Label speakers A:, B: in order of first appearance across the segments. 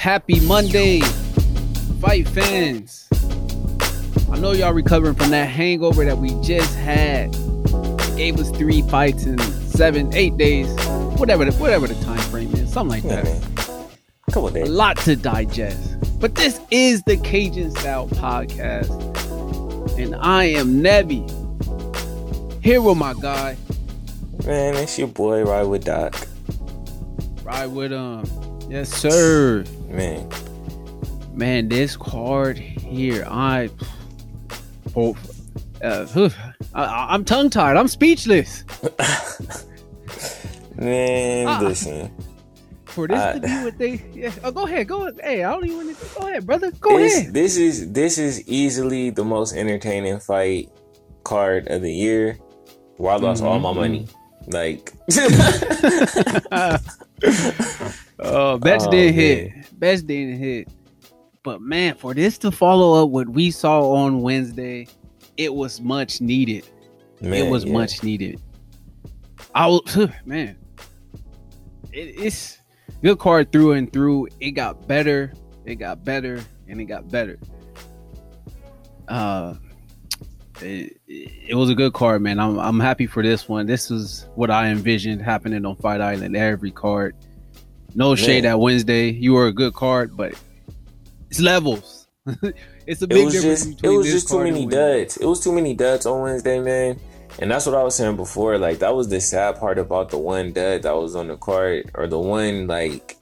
A: Happy Monday, fight fans. I know y'all recovering from that hangover that we just had. It gave us three fights in seven, eight days, whatever the, whatever the time frame is, something like that.
B: man. Come on,
A: A lot to digest. But this is the Caging Style Podcast. And I am Knebby. Here with my guy.
B: Man, it's your boy, Ride with Doc.
A: Ride with um. Yes, sir.
B: Man,
A: Man, this card here, I oh, uh, I, I'm tongue tied. I'm speechless
B: man,
A: Ah.
B: listen.
A: for this
B: Uh,
A: to be what they. Yeah, oh, go ahead, go. Hey, I don't even. want to Go ahead, brother. Go
B: this,
A: ahead.
B: this is this is easily the most entertaining fight card of the year. Where I lost all my money. Like,
A: Oh, bets
B: Oh, man.
A: hit. Bets didn't hit. But man, for this to follow up what we saw on Wednesday, it was much needed.
B: man,
A: it was
B: yeah.
A: much needed. I was man. It, it's good card through and through. It got better. It got better, and it got better. Uh, it, it was a good card, man. I'm I'm happy for this one. This is what I envisioned happening on Fight Island. Every card. No shade
B: Man.
A: at Wednesday. You were a good card, but it's levels. it's a
B: It
A: big
B: was
A: difference
B: just it was just too many duds. It was too many duds on Wednesday, man. And that's what I was saying before. Like that was the sad part about the one dud that was on the card, or the one like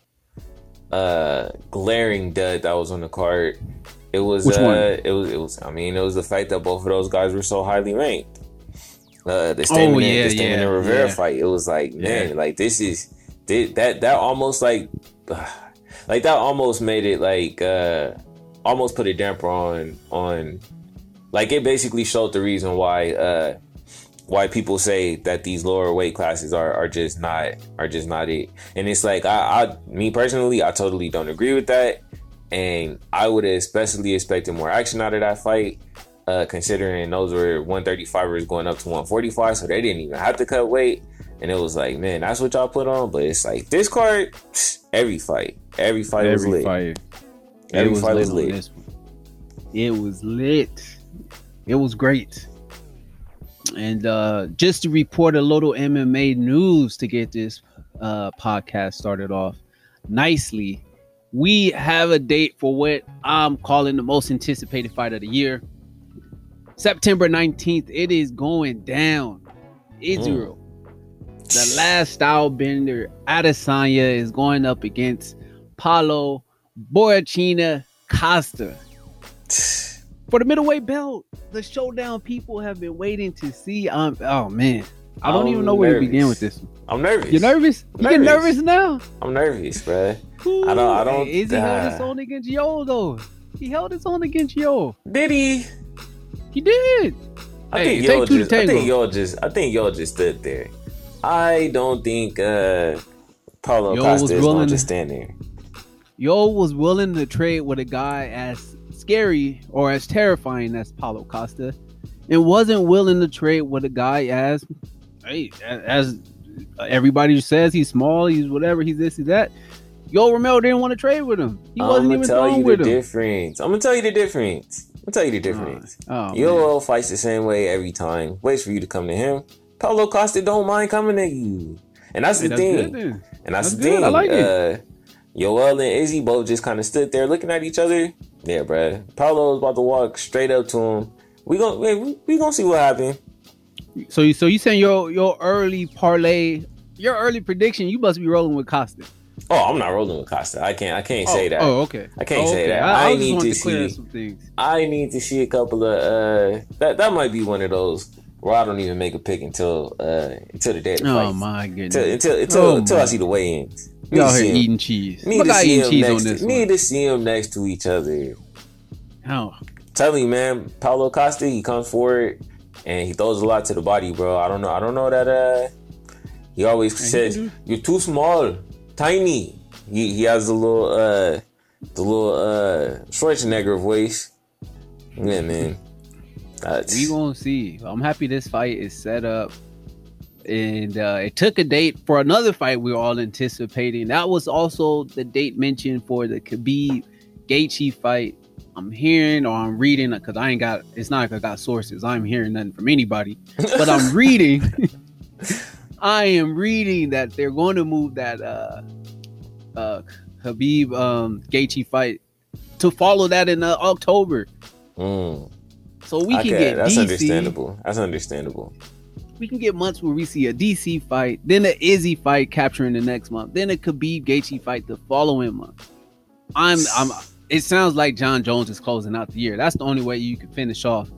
B: uh glaring dud that was on the card. It was
A: Which
B: uh
A: one?
B: it was it was I mean it was the fact that both of those guys were so highly ranked. Uh the Stamann
A: Oh, yeah,
B: the Stamann
A: yeah,
B: Rivera
A: yeah.
B: fight. It was like, man,
A: Yeah.
B: like this is thi- that that almost like like that almost made it like uh almost put a damper on on like it basically showed the reason why uh why people say that these lower weight classes are are just not are just not it. And it's like i i me personally i totally don't agree with that. And i would especially expected more action out of that fight uh considering those were 135ers going up to 145 so they didn't even have to cut weight and it was like man that's what y'all put on but it's like this card every fight every fight was
A: Every
B: lit
A: fight.
B: Every
A: was
B: fight
A: lit
B: was lit.
A: It was lit. It was great. And uh just to report a little MMA news to get this uh podcast started off nicely. We have a date for what I'm calling the most anticipated fight of the year. September 19th. It is going down. Israel. The last style bender, Adesanya, is going up against Paulo Borrachinha Costa. For the middleweight belt, the showdown people have been waiting to see. Um, oh man, I don't
B: I'm
A: even know where to begin with this. one.
B: i'm nervous
A: You're nervous? You get
B: Nervous.
A: nervous now?
B: i'm nervous bruh.
A: Ooh,
B: I don't- I don't-
A: Hey, Izzy held his own against Yo though. He held his own against Yo.
B: did he
A: He did.
B: I
A: Hey,
B: think y'all just I think y'all just I think y'all just stood there. I don't think uh Paulo
A: Yo
B: Costa
A: was
B: is gonna just stand there.
A: Yo was willing to trade with a guy as scary or as terrifying as Paulo Costa, and wasn't willing to trade with a guy as, hey, as everybody says he's small, he's whatever, he's this, he's that. Yo Romero didn't want to trade with him. He
B: I'm
A: wasn't
B: gonna
A: even
B: tell you the
A: him.
B: difference. I'm gonna tell you the difference. I'm gonna tell you the difference.
A: Oh, man.
B: Yo fights the same way every time. Waits for you to come to him. Paulo Costa don't mind coming at you. And that's
A: Hey,
B: the
A: that's
B: thing.
A: good.
B: And that's,
A: That's
B: the
A: good.
B: thing.
A: I like it.
B: uh, Yoel and Izzy both just kind of stood there looking at each other. Yeah, bruh. Paulo was about to walk straight up to him. We gon' we, we gonna see what happened.
A: So you so you saying your your early parlay, your early prediction, you must be rolling with Costa.
B: Oh, I'm not rolling with Costa. I can't. I can't
A: oh,
B: say that.
A: Oh, okay.
B: I can't
A: Oh,
B: say that.
A: I,
B: I
A: I
B: need to
A: to
B: see-
A: some things.
B: I need to see a couple of uh. That that might be one of those where I don't even make a pick until uh until the day of the
A: Oh
B: fight.
A: my goodness.
B: Until until until,
A: Oh,
B: until I see the weigh-ins. Need
A: out
B: to
A: here eating cheese.
B: Need
A: Look
B: to see
A: eating cheese
B: next.
A: on this
B: to, need to see them next to each other.
A: Oh,
B: Telling you, man, Paulo Costa, he comes forward and he throws a lot to the body, bro. I don't know. I don't know that. Uh, he always
A: he
B: says
A: do.
B: you're too small, tiny. He he has a little uh, the little uh Schwarzenegger voice. Yeah, man. That's,
A: we gonna see. I'm happy this fight is set up. and uh, it took a date for another fight we were all anticipating. That was also the date mentioned for the Khabib Gaethje fight. I'm hearing or I'm reading because I ain't got. It's not like I got sources. I'm hearing nothing from anybody, but I'm reading. I am reading that they're going to move that uh, uh, Khabib um, Gaethje fight to follow that in uh, October.
B: Mm.
A: So we can
B: Okay,
A: get
B: that's
A: DC.
B: understandable. That's understandable.
A: We can get months where we see a DC fight, then a Izzy fight capturing the next month, then a Khabib Gaethje fight the following month. I'm I'm. It sounds like Jon Jones is closing out the year. That's the only way you can finish off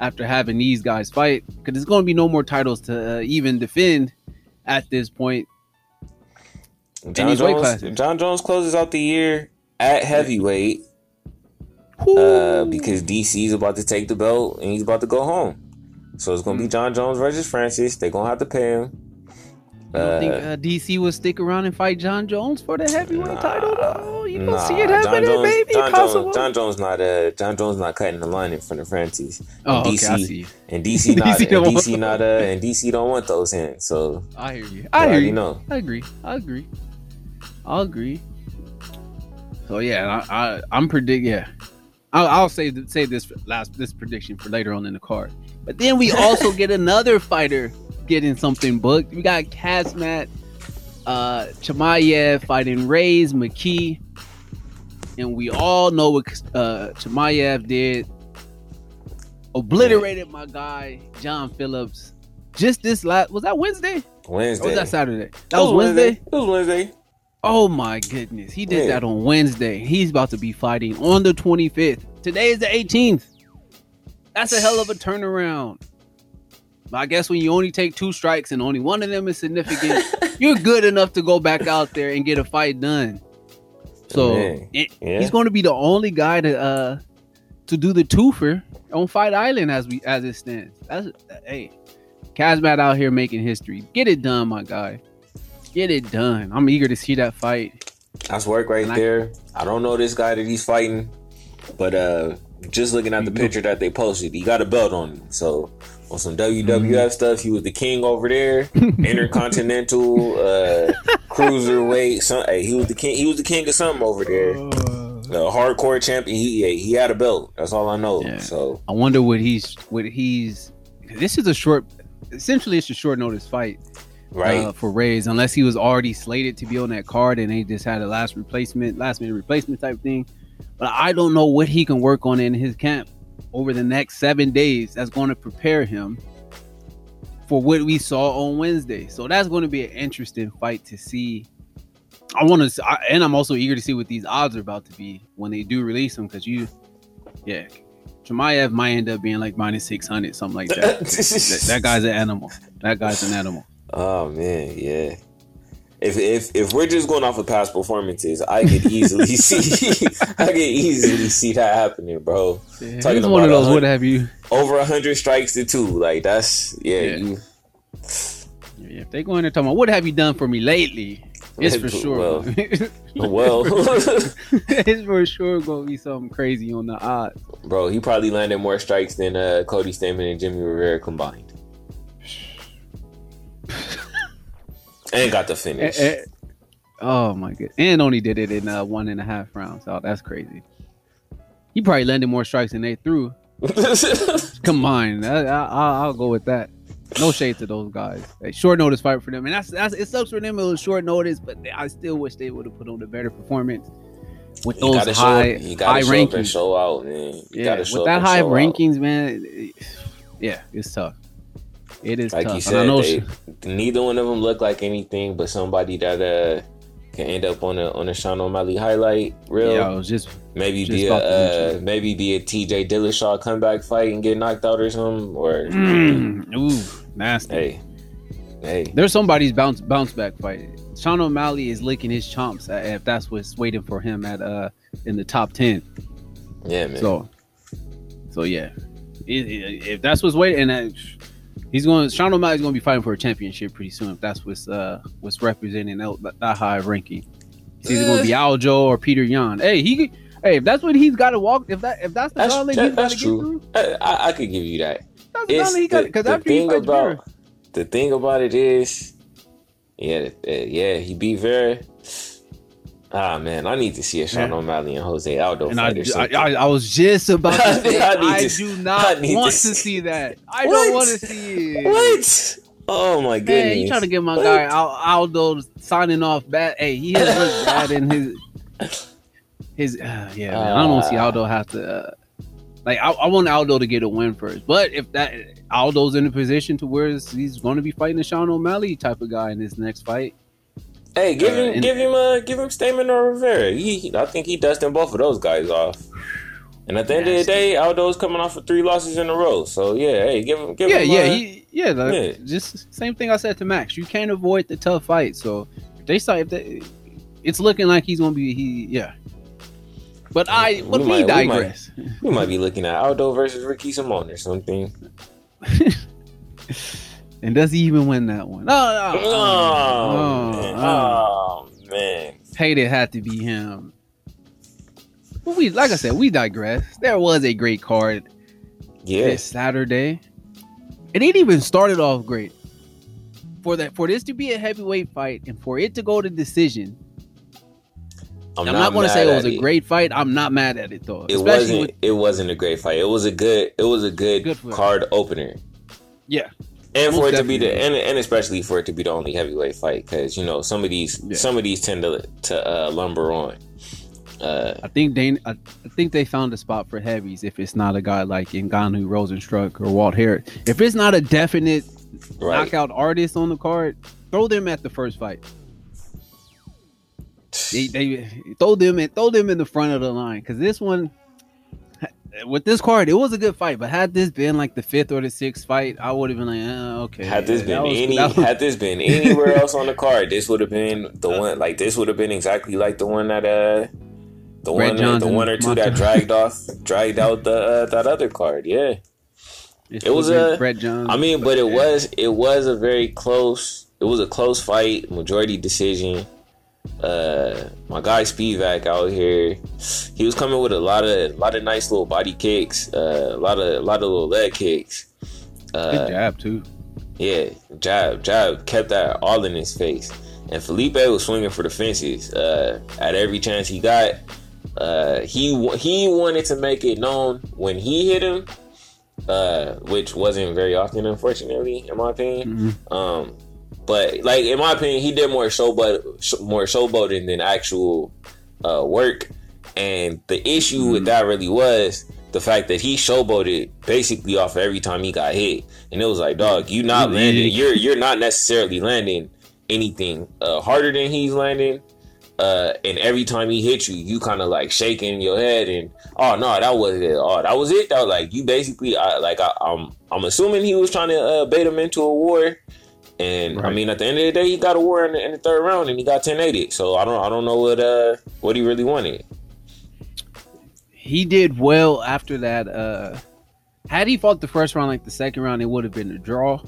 A: after having these guys fight, because there's going to be no more titles to uh, even defend at this point. Jon
B: Jones. Jon Jones closes out the year at heavyweight uh, because DC is about to take the belt and he's about to go home. So it's gonna be Jon Jones versus Francis. They're gonna have to pay him.
A: You don't think
B: Uh,
A: uh, DC will stick around and fight Jon Jones for the heavyweight
B: Nah,
A: title? though? You don't
B: nah,
A: see it
B: John
A: happening,
B: Jones,
A: baby.
B: John. Jones, Jon Jones not uh Jon Jones not cutting the line in front of Francis.
A: oh,
B: and
A: okay, I see.
B: And DC not
A: DC
B: and DC not uh and DC don't want those hands. So
A: I hear you.
B: you
A: I hear you.
B: know.
A: I agree. I agree. I agree. So yeah, I, I I'm predict. Yeah, I'll, I'll say th- say this last this prediction for later on in the card. But then we also get another fighter getting something booked. We got Khamzat, uh, Chimaev fighting Rhys McKee, and we all know what uh, Chimaev did. Obliterated my guy John Phillips. Just this last was that Wednesday? Or
B: Wednesday.
A: was that Saturday? That was Wednesday.
B: It was Wednesday.
A: Oh my goodness. He did
B: Yeah.
A: that on Wednesday. He's about to be fighting on the 25th. Today is the 18th. That's a hell of a turnaround. But I guess when you only take two strikes and only one of them is significant, you're good enough to go back out there and get a fight done. So it-
B: yeah.
A: he's going to be the only guy to uh to do the twofer on Fight Island as we as it stands. That's hey, Khamzat out here making history. Get it done, my guy. Get it done. I'm eager to see that fight.
B: That's work right
A: I-
B: there. I don't know this guy that he's fighting, but uh just looking at the picture that they posted, he got a belt on him. So on some WWF
A: Mm-hmm.
B: stuff, he was the king over there, intercontinental, uh cruiserweight. Some, hey, he was the king. He was the king of something over there. The hardcore champion. He he had a belt. That's all I know.
A: Yeah.
B: So
A: I wonder what he's what he's. This is a short. Essentially, it's a short notice fight
B: right,
A: uh, for Rhys, unless he was already slated to be on that card and they just had a last replacement, last minute replacement type thing. But I don't know what he can work on in his camp over the next seven days. That's going to prepare him for what we saw on Wednesday. So that's going to be an interesting fight to see. I want to, and I'm also eager to see what these odds are about to be when they do release them. Because you, yeah, Chimaev might end up being like minus six hundred, something like that. that. That guy's an animal. That guy's an animal.
B: Oh man, yeah. If if if we're just going off of past performances, I could easily see I could easily see that happening, bro.
A: Yeah,
B: Talking
A: it's one of those. What have you?
B: Over hundred strikes to two, like that's yeah.
A: Yeah.
B: You,
A: Yeah, if they go in there talking about what have you done for me lately, it's for sure.
B: Well, well,
A: it's for sure gonna be something crazy on the odds.
B: bro, he probably landed more strikes than uh, Cody Stamann and Jimmy Rivera combined, and got the finish.
A: Eh, eh. Oh my god! And only did it in uh, one and a half rounds. Oh, that's crazy. He probably landed more strikes than they threw combined. I, I, I'll, I'll go with that. No shade to those guys. A short notice fight for them, and that's that's it sucks for them. It was short notice, but I still wish they would have put on a better performance with
B: You
A: those
B: gotta show,
A: high
B: you
A: high
B: gotta up and
A: rankings.
B: show out, man. You
A: Yeah, with that high
B: show out.
A: rankings, man. it- yeah, it's tough. It is
B: like
A: tough.
B: you
A: And I
B: said,
A: know
B: they, neither one of them look like anything but somebody that uh can end up on a on a Sean O'Malley highlight reel.
A: yeah, I was just
B: maybe
A: just
B: be a uh, maybe be a TJ Dillashaw comeback fight and get knocked out or something. Or
A: mm, ooh nasty.
B: hey, hey,
A: There's somebody's bounce bounce back fight. Sean O'Malley is licking his chomps uh, if that's what's waiting for him at uh in the top ten.
B: yeah, man.
A: So, so yeah, It- it- if that's what's waiting, and uh, he's going, Sean O'Malley's going to be fighting for a championship pretty soon. If that's what's uh what's representing that, that high ranking, it's either going to be Aljo or Petr Yan. Hey, he, hey, if that's what he's got to walk, if that if that's the
B: That's-
A: gauntlet
B: that-
A: he's got to get through,
B: I, I, I could give you that.
A: that's the
B: It's
A: gauntlet he got. Because after
B: thing about
A: Vera,
B: the thing about it is, yeah, uh, yeah, he beat Vera. Ah man, I need to see a Sean
A: Yeah.
B: O'Malley and Jose Aldo
A: And I,
B: or
A: I. I, I was just about to say,
B: I
A: I,
B: to-
A: do not
B: need to
A: want to
B: see-
A: see that. I
B: What?
A: don't want to see it.
B: what? Oh my goodness!
A: Man, you trying to get my
B: What?
A: guy Al- Aldo signing off bad? Hey, he has looked bad in his his. Uh, yeah, man. I don't want to see. Aldo have to. Uh, like, I, I want Aldo to get a win first. But if that Aldo's in a position to where he's going to be fighting a Sean O'Malley type of guy in his next fight,
B: Hey, give
A: Uh,
B: him,
A: and-
B: give him, uh, give him Stamann or Rivera. He, I think he dusting both of those guys off. And at the end of the day, Aldo's coming off of three losses in a row. So yeah, hey, give him, give
A: yeah,
B: him.
A: yeah,
B: uh,
A: he, yeah, like,
B: yeah.
A: Just same thing I said to Max. You can't avoid the tough fight. So if they start, if they, it's looking like he's gonna be he, yeah. But I, but
B: We
A: we,
B: might- we might-
A: digress.
B: we might be looking at Aldo versus Ricky Simone or something.
A: and does he even win that one? No, no,
B: Oh, man.
A: no.
B: oh man.
A: Paid it had to be him. But we, like I said, we digress. There was a great card
B: Yeah,
A: this Saturday. And it even started off great. For that, for this to be a heavyweight fight and for it to go to decision, I'm, not, going to say it was a great fight. I'm not mad at it though.
B: It
A: Especially
B: wasn't.
A: with
B: it wasn't a great fight. It was a good. It was a good,
A: Good
B: card opener.
A: yeah,
B: And for it to be the and, and especially for it to be the only heavyweight fight because you know some of these
A: Yeah.
B: some of these tend to to uh, lumber on. Uh,
A: I think they, I, I think they found a spot for heavies. If it's not a guy like Ngannou, Rozenstruik, or Walt Harris, if it's not a definite
B: right.
A: knockout artist on the card, throw them at the first fight. They, they throw them in, throw them in the front of the line because this one, with this card, it was a good fight. But had this been like the fifth or the sixth fight, I would have been like, uh, okay.
B: Had this been
A: was-
B: any,
A: was-
B: had this been anywhere else on the card, this would have been the one. Like this would have been exactly like the one that uh, the
A: Brett
B: one,
A: Johnson,
B: the one or two that dragged off, dragged out the uh, that other card. Yeah,
A: This
B: it was a-
A: Brett Johnson.
B: I mean, but it
A: yeah.
B: was it was a very close. It was a close fight, majority decision. Uh, my guy Spivac out here, he was coming with a lot of lot of nice little body kicks, uh, a lot of a lot of little leg kicks. Uh,
A: good jab too.
B: yeah, jab, jab, kept that all in his face. And Felipe was swinging for the fences uh, at every chance he got. Uh, he he wanted to make it known when he hit him, uh, which wasn't very often, unfortunately, in my opinion.
A: Mhm.
B: Um, but like in my opinion, he did more showboat, sh- more showboating than actual uh, work. And the issue with that really was the fact that he showboated basically off every time he got hit, and it was like, dog, you not landing, you're you're not necessarily landing anything uh, harder than he's landing. Uh, and every time he hit you, you kind of like shaking your head and oh no, that was it. Oh, that was it. That was like you basically, I, like I, I'm, I'm assuming he was trying to uh, bait him into a war. And I mean, at the end of the day, he got a war in the, in the third round, and he got 10-8. So I don't, I don't know what, uh, what he really wanted.
A: he did well after that. Uh, had he fought the first round like the second round, it would have been a draw.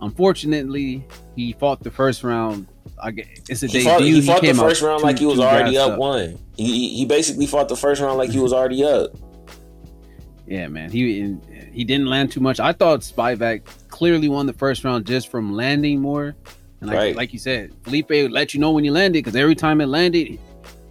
A: Unfortunately, he fought the first round. I guess it's a
B: He
A: debut.
B: fought, he fought the first round
A: two-
B: like he was already
A: gassed
B: up one. He, he- he basically fought the first round like he was already up.
A: Yeah, man. He he didn't land too much. I thought Spivac clearly won the first round just from landing more. And like,
B: Right.
A: like you said, Felipe let you know when you landed because every time it landed,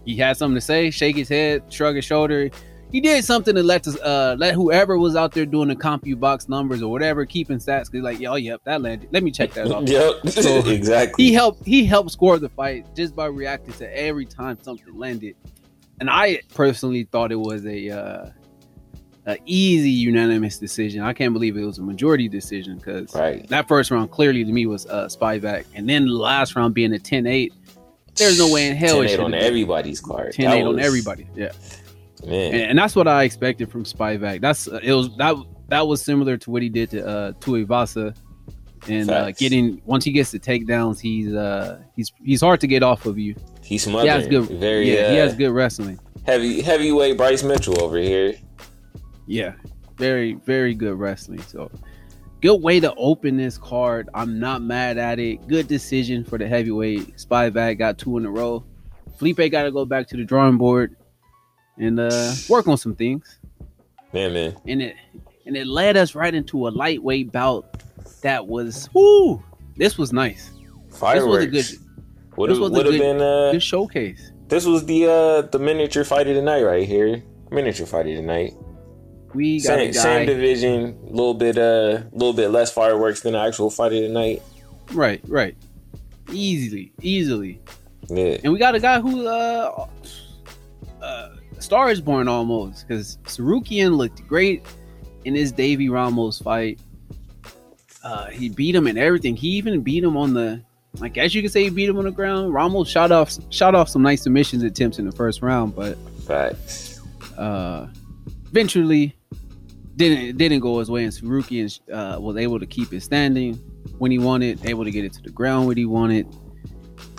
A: he had something to say, shake his head, shrug his shoulder. He did something to let us, uh, let whoever was out there doing the CompuBox numbers or whatever, keeping stats. Cause like, oh, yep, that landed. Let me check that off.
B: Yep,
A: So,
B: exactly.
A: he helped he helped score the fight just by reacting to every time something landed and i personally thought it was a uh a easy unanimous decision i can't believe it was a majority decision because
B: right.
A: that first round clearly to me was a uh Spivac and then the last round being a 10-8 there's no way in hell it
B: 10-8
A: should
B: on everybody's card.
A: 10-8
B: That
A: on everybody yeah
B: Man,
A: and, and that's what i expected from Spivac that's uh, it was that that was similar to what he did to uh Tuivasa. and uh, getting once he gets the takedowns he's uh he's he's hard to get off of you
B: he's
A: he
B: smothering.
A: has good
B: Very
A: yeah, he
B: uh,
A: has good wrestling.
B: heavy heavyweight Bryce Mitchell over here.
A: Yeah, very very good wrestling. So good way to open this card. I'm not mad at it. Good decision for the heavyweight. Spivac got two in a row. Felipe got to go back to the drawing board and uh work on some things.
B: Man, man.
A: And it and it led us right into a lightweight bout that was whoo. This was nice.
B: Fireworks.
A: This was a good.
B: Would have
A: was a
B: would have
A: good-
B: been uh
A: Good showcase.
B: this was the uh the miniature fight of the night right here. Miniature fight of the night.
A: We got
B: Same, same division, a little bit uh little bit less fireworks than the actual fight of the night.
A: Right, right. Easily, easily.
B: Yeah.
A: And we got a guy who uh uh Star is born almost because Tsarukyan looked great in his Davi Ramos fight. Uh he beat him in everything. He even beat him on the I guess you could say he beat him on the ground. Ramos shot off shot off some nice submissions attempts in the first round, but
B: Facts.
A: uh eventually didn't didn't go his way and Tsarukyan uh was able to keep it standing when he wanted, able to get it to the ground when he wanted.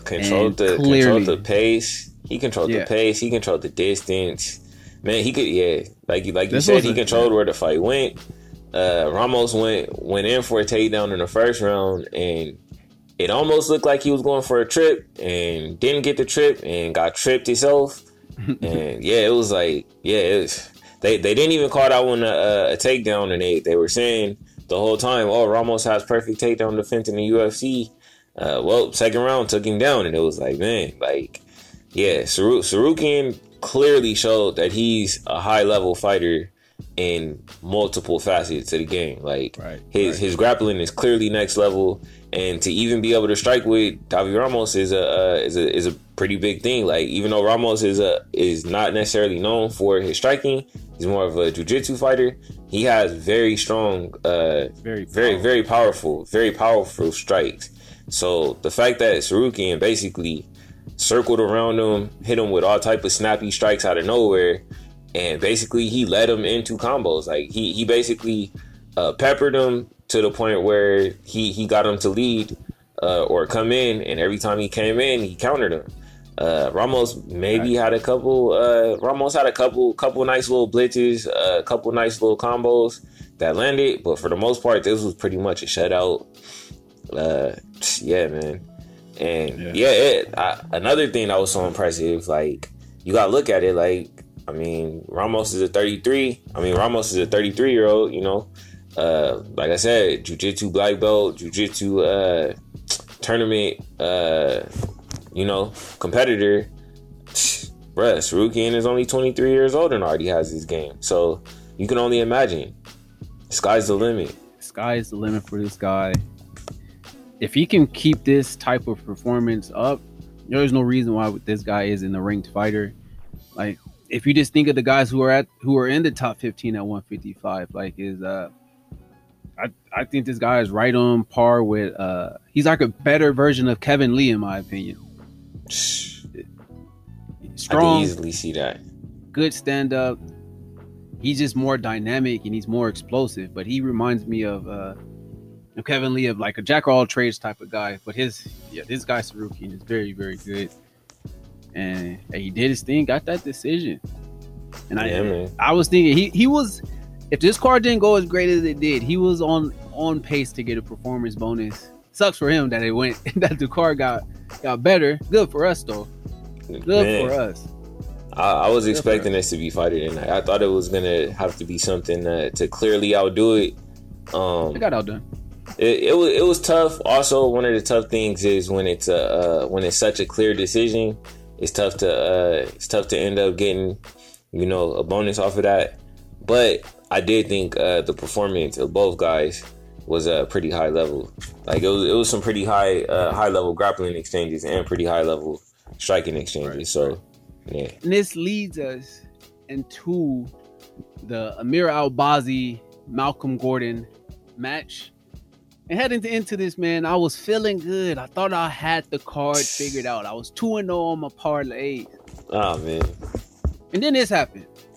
B: Controlled the
A: clearly-
B: controlled the pace. He controlled
A: Yeah.
B: the pace. He controlled the distance. Man, he could yeah, like you like you
A: This
B: said, he controlled where the fight went. Uh, Ramos went went in for a takedown in the first round, and it almost looked like he was going for a trip, and didn't get the trip, and got tripped himself. and yeah, it was like yeah, it was, they they didn't even call that one a, a takedown, and they they were saying the whole time, oh, Ramos has perfect takedown defense in the UFC. Uh, well, second round took him down, and it was like, man, like, yeah, Saru- Tsarukyan clearly showed that he's a high level fighter in multiple facets of the game. Like,
A: Right,
B: his
A: right.
B: his grappling is clearly next level, and to even be able to strike with Davi Ramos is a uh, is a is a pretty big thing. Like, even though Ramos is a is not necessarily known for his striking, he's more of a jujitsu fighter. He has very strong uh,
A: Very
B: very,
A: powerful.
B: very powerful, very powerful strikes. So the fact that Tsarukyan basically circled around him, hit him with all type of snappy strikes out of nowhere, and basically he led him into combos. Like he he basically uh, peppered him to the point where he he got him to lead uh, or come in, and every time he came in, he countered him. Uh, Ramos maybe had a couple. Uh, Ramos had a couple, couple nice little blitzes, uh, a couple nice little combos that landed, but for the most part, this was pretty much a shutout. Uh, yeah, man, and
A: Yeah.
B: yeah, it, I, another thing that was so impressive, like you gotta look at it, like I mean, Ramos is a 33. I mean, Ramos is a 33 year old. You know, uh, like I said, jujitsu black belt, jujitsu uh, tournament, uh, you know, competitor. Bruh, Tsarukyan is only 23 years old and already has this game. So you can only imagine. Sky's the limit.
A: sky's the limit for this guy. If he can keep this type of performance up, there's no reason why this guy is in the ranked fighter. Like, if you just think of the guys who are at who are in the top 15 at 155, like is uh, I think this guy is right on par with uh, he's like a better version of Kevin Lee in my opinion.
B: I can
A: Strong,
B: easily see that.
A: good stand up. He's just more dynamic and he's more explosive. But he reminds me of uh of Kevin Lee of like a jack of all trades type of guy. But his yeah, this guy Tsarukyan is very, very good. And he did his thing, got that decision. And I
B: man.
A: I was thinking he he was if this card didn't go as great as it did, he was on on pace to get a performance bonus. Sucks for him that it went that the card got got better. Good for us though. Good
B: Man,
A: for us.
B: I, I was
A: Good
B: expecting this to be fighter tonight. I thought it was gonna have to be something uh, to clearly outdo it. Um,
A: It got outdone.
B: it, it was it was tough. Also, one of the tough things is when it's uh, uh when it's such a clear decision, it's tough to uh it's tough to end up getting you know a bonus off of that. But I did think uh, the performance of both guys was a uh, pretty high level. Like it was it was some pretty high uh, high level grappling exchanges and pretty high level striking exchanges.
A: Right,
B: so yeah,
A: And this leads us into the Amir Albazi Malcolm Gordon match. And heading into this, man, I was feeling good. I thought I had the card figured out. I was 2 0 on my parlay.
B: oh man,
A: And then this happened.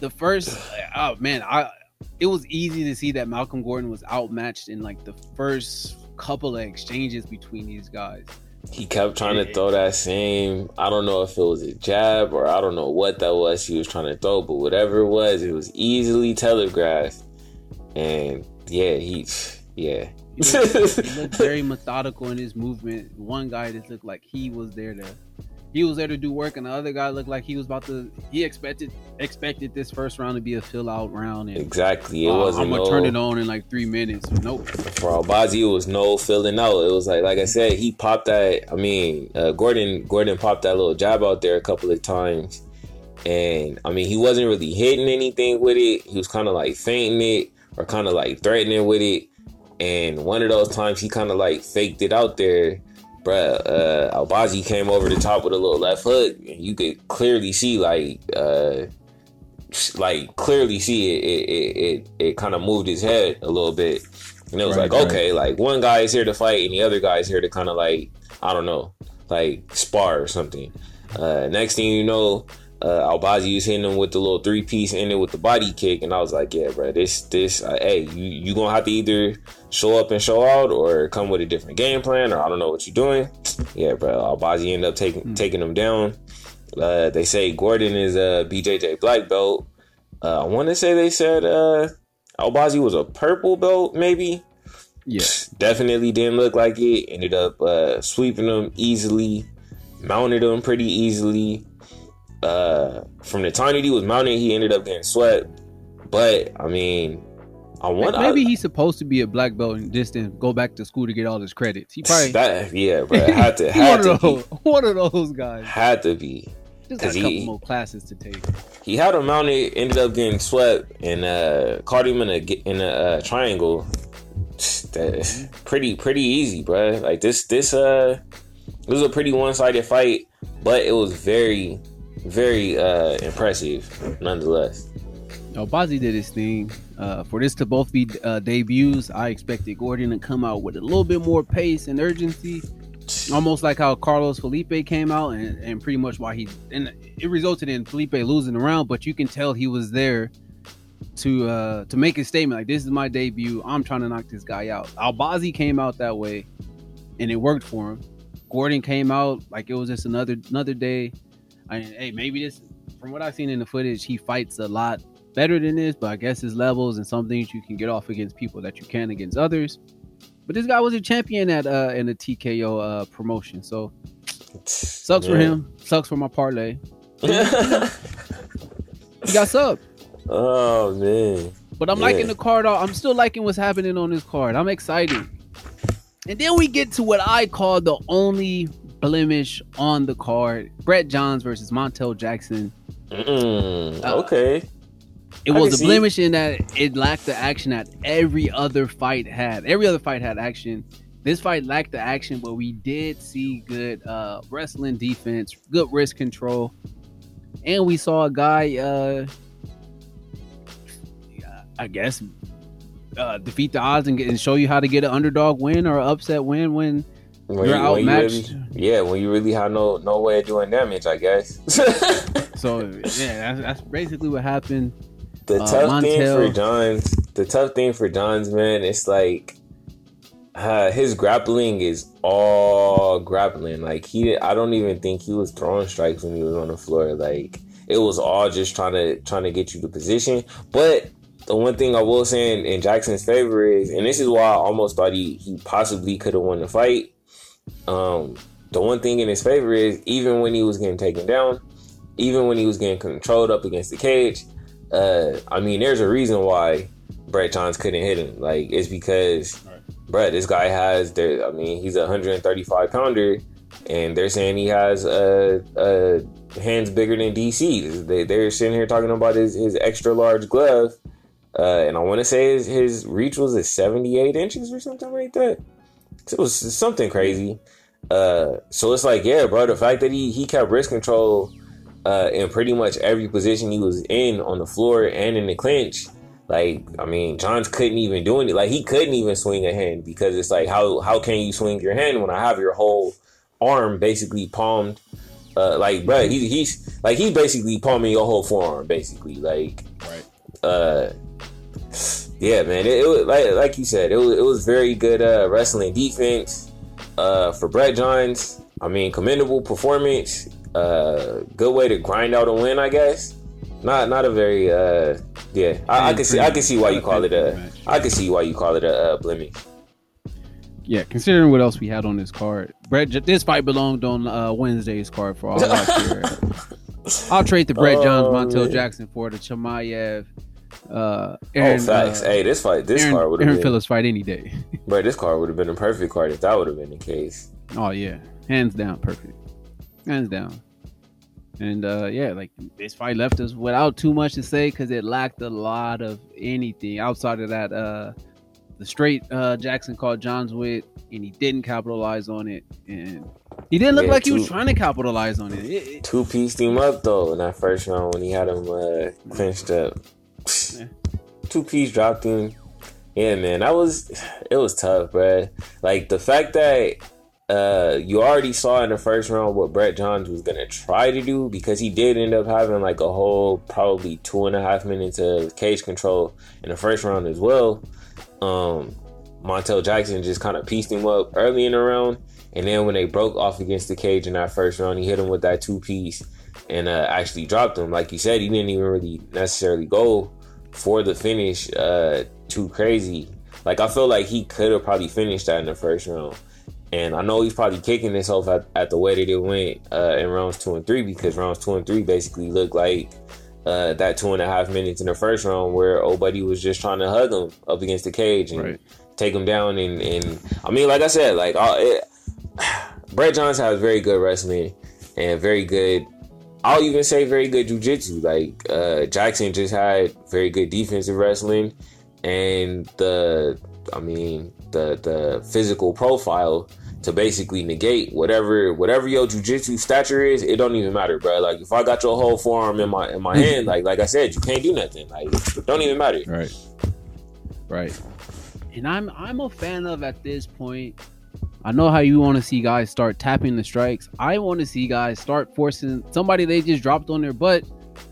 A: the first, oh man, I it was easy to see that Malcolm Gordon was outmatched in like the first couple of exchanges between these guys.
B: he kept trying to throw that same. I don't know if it was a jab or I don't know what that was he was trying to throw, but whatever it was, it was easily telegraphed. And yeah, he, yeah,
A: He looked, he looked very methodical in his movement. One guy that looked like he was there to he was there to do work, and the other guy looked like he was about to. He expected expected this first round to be a fill out round. And,
B: exactly, it
A: uh,
B: wasn't.
A: I'm gonna
B: no,
A: turn it on in like three minutes. Nope.
B: for Albazi, it was no filling out. It was like, like I said, he popped that. I mean, uh, Gordon, Gordon popped that little jab out there a couple of times, and I mean, he wasn't really hitting anything with it. He was kind of like fainting it or kind of like threatening with it. And one of those times, he kind of like faked it out there. Bruh, uh, Albazi came over the top with a little left hook, and you could clearly see like, uh, like clearly see it. It it, it, it kind of moved his head a little bit, and it was
A: Right,
B: like,
A: right.
B: okay, like one guy is here to fight, and the other guy is here to kind of like, I don't know, like spar or something. Uh, next thing you know, uh, Albazi was hitting him with the little three piece, ended with the body kick, and I was like, yeah, bro, this this, uh, hey, you you gonna have to either show up and show out, or come with a different game plan, or I don't know what you're doing. Yeah, bro, Albazi ended up taking taking him down. Uh, they say Gordon is a BJJ black belt. Uh, I want to say they said uh, Albazi was a purple belt, maybe.
A: Yeah.
B: Definitely didn't look like it. Ended up uh, sweeping them easily, mounted them pretty easily. Uh, from the time that he was mounted, he ended up getting swept. But I mean, I want
A: Maybe he's supposed to be a black belt and just then go back to school to get all his credits. He probably
B: that yeah, bro. Had to
A: he one
B: to
A: of those, one of those guys.
B: had to be.
A: Just got
B: 'Cause
A: a couple more classes to take.
B: He had him mounted, ended up getting swept, and uh, caught him in a in a uh, triangle. That's pretty pretty easy, bro. Like this this uh, this was a pretty one sided fight, but it was very very uh impressive nonetheless.
A: No, Bozzy did his thing. Uh, for this to both be uh, debuts, I expected Gordon to come out with a little bit more pace and urgency, almost like how Carlos Felipe came out, and, and pretty much why he and it resulted in Felipe losing the round. But you can tell he was there to uh, to make a statement like, "This is my debut. I'm trying to knock this guy out." Albazi came out that way, and it worked for him. Gordon came out like it was just another another day. I mean, hey, maybe this from what I've seen in the footage, he fights a lot better than this, but I guess his levels and some things you can get off against people that you can against others. But this guy was a champion at uh in the TKO uh promotion, so sucks for him. Sucks for my parlay. He got sub,
B: oh man.
A: but I'm
B: Yeah.
A: liking the card. I'm still liking what's happening on this card. I'm excited. And then we get to what I call the only blemish on the card: Brett Johns versus Montel Jackson.
B: Mm,
A: Uh,
B: okay.
A: It
B: I
A: was a
B: see-
A: blemish in that it lacked the action that every other fight had. Every other fight had action. This fight lacked the action, but we did see good uh, wrestling defense, good wrist control, and we saw a guy, uh, I guess, uh, defeat the odds and, get, and show you how to get an underdog win or an upset win when
B: When
A: you're
B: you- when you
A: outmatched.
B: really- yeah, when you really have no no way of doing damage, I guess.
A: So yeah, that's, that's basically what happened.
B: the
A: Uh,
B: tough thing for Johns, the tough thing for Johns, man, it's like uh, his grappling is all grappling. Like he, I don't even think he was throwing strikes when he was on the floor. Like it was all just trying to trying to get you to position. But the one thing I will say in, in Jackson's favor is, and this is why I almost thought he he possibly could have won the fight. Um, the one thing in his favor is even when he was getting taken down, even when he was getting controlled up against the cage, uh, I mean, there's a reason why Brett Johns couldn't hit him. Like, it's because Brett, this guy has, there. I mean, he's a 135 pounder, and they're saying he has uh, uh, hands bigger than DC. They, they're sitting here talking about his, his extra large glove, uh, and I want to say his, his reach was at 78 inches or something like that. It was something crazy. Uh, so it's like, yeah, bro, the fact that he he kept wrist control uh, in pretty much every position he was in on the floor and in the clinch. Like, I mean, Johns couldn't even do it. Like, he couldn't even swing a hand because it's like, how how can you swing your hand when I have your whole arm basically palmed? Uh, like, bro, he, he's like he's basically palming your whole forearm, basically. Like,
A: Right.
B: uh, yeah, man. It, it was like like you said, it was it was very good uh, wrestling defense uh, for Brett Johns. I mean, commendable performance. Uh, good way to grind out a win, I guess. Not not a very uh, yeah. I, I can see I can see why you call it a I can see why you call it a uh, blemish.
A: yeah, considering what else we had on this card, Brett, this fight belonged on uh, Wednesday's card for all I care. I'll trade the Brett Johns, oh, Montel Jackson for the Chimaev. Uh,
B: Aaron, oh, facts. Uh, hey, this fight, this Aaron, card would have
A: been, Phillips fight any day.
B: but this card would have been a perfect card if that would have been the case.
A: Oh yeah, hands down, perfect, hands down. And uh, yeah, like this fight left us without too much to say because it lacked a lot of anything outside of that. Uh, the straight uh, Jackson called Johns with, and he didn't capitalize on it, and he didn't look yeah, like two, he was trying to capitalize on it. it,
B: it two pieced him up though in that first round when he had him uh, clinched up. Two piece dropped him. Yeah, man, that was it was tough, bro. Like the fact that uh, you already saw in the first round what Brett Johns was gonna try to do because he did end up having like a whole probably two and a half minutes of cage control in the first round as well. Um, Montel Jackson just kind of pieced him up early in the round, and then when they broke off against the cage in that first round, he hit him with that two piece and uh, actually dropped him. Like you said, he didn't even really necessarily go for the finish uh, too crazy. Like I feel like he could have probably finished that in the first round. And I know he's probably kicking himself at, at the way that it went uh, in rounds two and three because rounds two and three basically looked like uh, that two and a half minutes in the first round where old buddy was just trying to hug him up against the cage and right. take him down. And, and I mean, like I said, like it, Brett Johns has very good wrestling and very good. I'll even say very good jujitsu. Like uh, Jackson just had very good defensive wrestling, and the I mean the the physical profile to basically negate whatever whatever your jujitsu stature is. It don't even matter, bro. Like if I got your whole forearm in my in my hand, like like I said, you can't do nothing. Like don't even matter.
A: Right. Right. And I'm I'm a fan of at this point. I know how you want to see guys start tapping the strikes. I want to see guys start forcing somebody they just dropped on their butt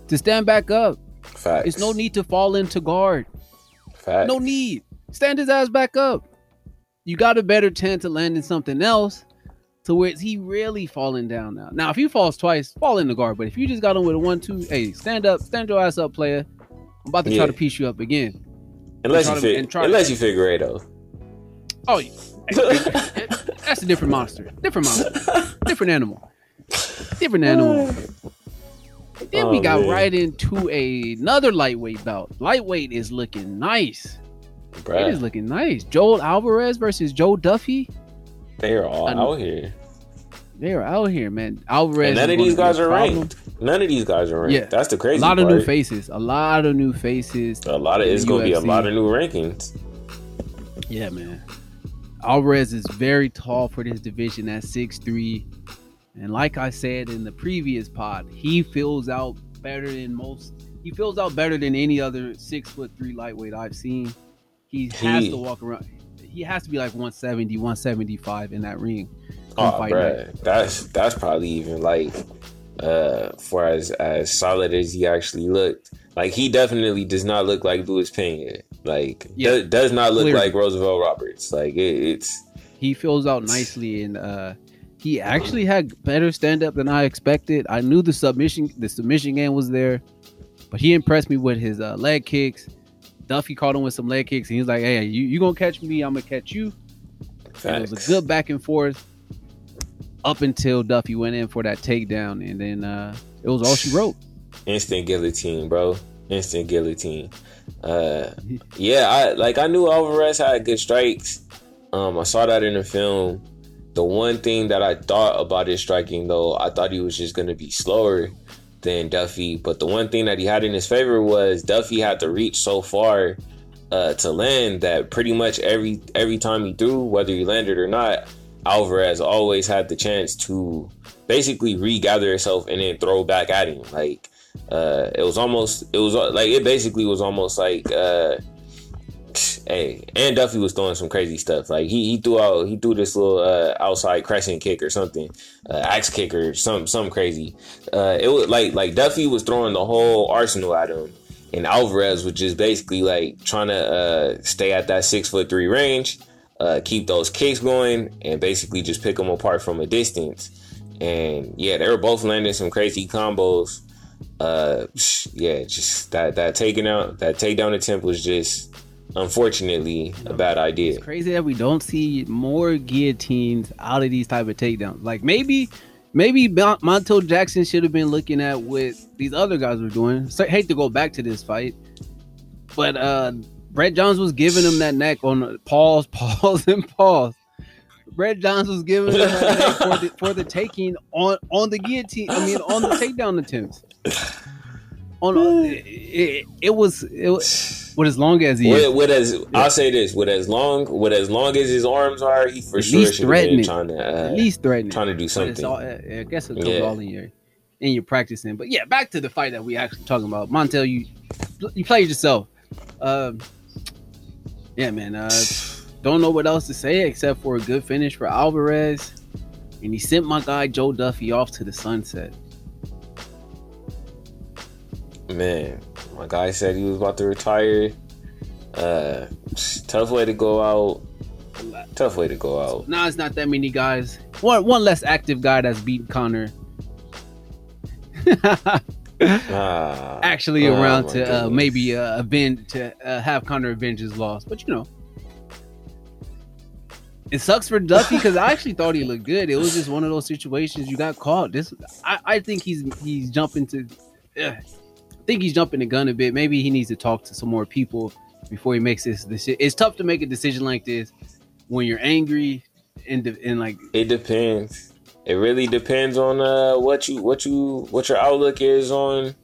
A: to stand back up.
B: Facts.
A: It's no need to fall into guard.
B: Facts.
A: No need. Stand his ass back up you got a better chance of landing something else to where it's he really falling down now. Now, if he falls twice, fall in the guard. But if you just got him with a one, two, hey, stand up, stand your ass up, player. I'm about to yeah. try to piece you up again.
B: Unless you, unless to- you figure it out.
A: Oh, yeah. that's a different monster. Different monster. different animal. Different animal. Then oh, we got man. right into a, another lightweight bout. Lightweight is looking nice. Bruh. It is looking nice. Joel Alvarez versus Joe Duffy.
B: They are all out here.
A: They are out here, man. Alvarez.
B: And none of these guys are problem. ranked. None of these guys are ranked. Yeah. That's the crazy.
A: A lot
B: of
A: new faces. A lot of new faces.
B: A lot of it's gonna be a lot of new rankings.
A: Yeah, man. Alvarez is very tall for this division at six three, and like I said in the previous pod, he fills out better than most. He fills out better than any other six foot three lightweight I've seen. He has he, to walk around. He has to be like 170, 175 in that ring.
B: Oh, bro, that's that's probably even like uh for as as solid as he actually looked. Like he definitely does not look like Luis Pena. Like yeah, does, does not look clearly. like Roosevelt Roberts. Like it, it's
A: he fills out nicely and uh he actually had better stand up than I expected. I knew the submission the submission game was there, but he impressed me with his uh, leg kicks. Duffy caught him with some leg kicks, and he was like, "Hey, you you gonna catch me? I'm gonna catch you." it was a good back and forth up until Duffy went in for that takedown, and then uh, it was all she wrote.
B: Instant guillotine, bro. Instant guillotine. Uh, yeah, I like I knew Alvarez had good strikes. Um, I saw that in the film. The one thing that I thought about his striking, though, I thought he was just gonna be slower than Duffy. But the one thing that he had in his favor was Duffy had to reach so far uh, to land that pretty much every every time he threw, whether he landed or not, Alvarez always had the chance to basically regather himself and then throw back at him. Like uh, it was almost it was like it basically was almost like uh, hey, and Duffy was throwing some crazy stuff. Like he, he threw out he threw this little uh, outside crescent kick or something, uh, axe kick or some some crazy. Uh, it was like like Duffy was throwing the whole arsenal at him, and Alvarez was just basically like trying to uh, stay at that six foot three range, uh, keep those kicks going, and basically just pick them apart from a distance. And yeah, they were both landing some crazy combos. Uh, yeah, just that that taking out that takedown attempt was just unfortunately a bad idea.
A: It's crazy that we don't see more guillotines out of these type of takedowns. Like maybe, maybe Mon- Montel Jackson should have been looking at what these other guys were doing. So, hate to go back to this fight, but uh Brett Johns was giving him that neck on pause, pause, and pause. Brett Johns was giving him for the, for the taking on on the guillotine. I mean, on the takedown attempts. On it, it, it was it was with as long as he
B: With, with as I'll say this, with as long with as long as his arms are, he for
A: At
B: sure should have
A: threaten
B: been
A: it.
B: trying to uh,
A: at least threatening.
B: trying to do something.
A: all, I guess it
B: Yeah.
A: all in your in your practicing. But yeah, back to the fight that we actually talking about. Montel, you you played yourself. Um, yeah, man. Uh, don't know what else to say except for a good finish for Alvarez, and he sent my guy Joe Duffy off to the sunset.
B: Man, my guy said he was about to retire. Uh, tough way to go out. Tough way to go out.
A: Now it's not that many guys. One one less active guy that's beaten Conor.
B: Ah,
A: actually
B: oh
A: around to uh, maybe uh, avenge to uh, have Conor avenge his loss. But you know, it sucks for Duffy because I actually thought he looked good. It was just one of those situations you got caught. This I, I think he's he's jumping to. Uh, I think he's jumping the gun a bit. Maybe he needs to talk to some more people before he makes this decision. It's tough to make a decision like this when you're angry and de- and like
B: It depends. It really depends on uh what you what you what your outlook is on.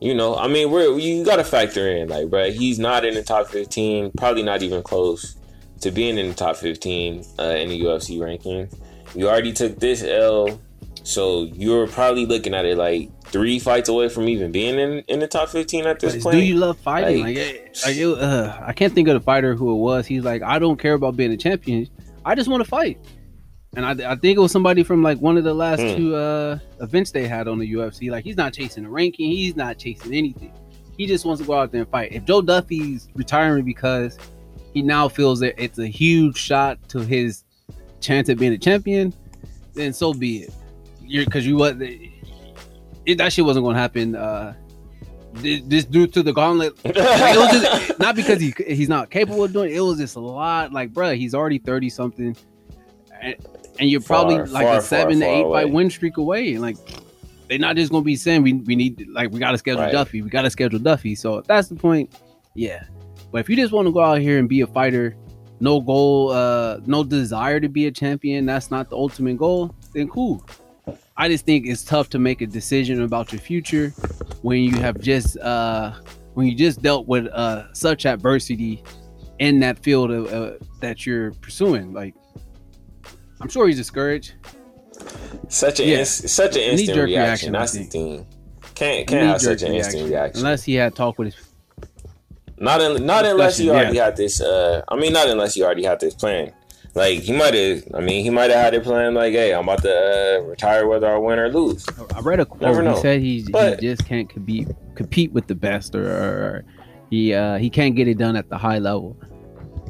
B: You know, I mean, we're you got to factor in like, bro, he's not in the top fifteen, probably not even close to being in the top fifteen uh, in the UFC ranking. You already took this L, so you're probably looking at it like three fights away from even being in in the top fifteen at this point.
A: do you love fighting?
B: Like-
A: Like, like it, uh, I can't think of the fighter who it was. He's like, I don't care about being a champion. I just want to fight. And I, I think it was somebody from like one of the last
B: Hmm.
A: two uh, events they had on the UFC. Like he's not chasing a ranking. He's not chasing anything. He just wants to go out there and fight. If Joe Duffy's retiring because he now feels that it's a huge shot to his chance at being a champion, then so be it. You're because you what it, that shit wasn't going to happen. Uh, thi- this due to the gauntlet like, it was just not because he he's not capable of doing it. It was just a lot. Like, bruh, he's already thirty something, and, and you're probably
B: Far,
A: like
B: far,
A: a seven
B: far,
A: to eight
B: far
A: fight win streak away. And like, they're not just gonna be saying we we need like we gotta schedule
B: Right.
A: Duffy. We gotta schedule Duffy. So if that's the point, yeah. But if you just want to go out here and be a fighter, no goal, uh, no desire to be a champion, that's not the ultimate goal. Then cool. I just think it's tough to make a decision about your future when you have just uh when you just dealt with uh such adversity in that field of, uh, that you're pursuing like i'm sure he's discouraged
B: such a
A: Yeah.
B: ins- such an instant reaction.
A: reaction, I
B: That's the thing. Can't can't have such an instant reaction.
A: unless he had talked with his
B: Not in, not unless
A: you
B: already had this. Uh, I mean, not unless you already had this plan. Like he might have. I mean, he might have had it planned. Like, hey, I'm about to uh, retire whether I win or lose.
A: i read a quote
B: Never
A: he
B: know.
A: said he,
B: But-
A: he just can't compete compete with the best or, or he uh he can't get it done at the high level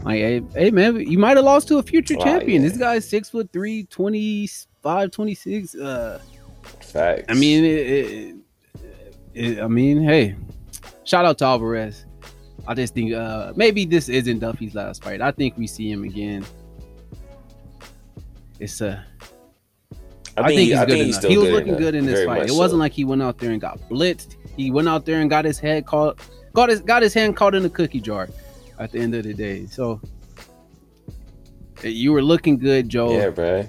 A: like hey, hey man you might have lost to a future
B: Wow,
A: champion
B: yeah.
A: this guy's six foot three 25 26 uh
B: Facts.
A: I mean, it, it, it, I mean, hey, shout out to Alvarez. I just think uh maybe this isn't Duffy's last fight. I think we see him again. It's uh, I think,
B: he-
A: he's
B: I
A: good
B: think
A: enough.
B: still
A: He was
B: good
A: looking
B: enough.
A: good in this
B: Very
A: fight. It wasn't like he went out there and got blitzed. He went out there and got his head caught, got his got his hand caught in the cookie jar. At the end of the day, so you were looking good, Joe.
B: Yeah, bro.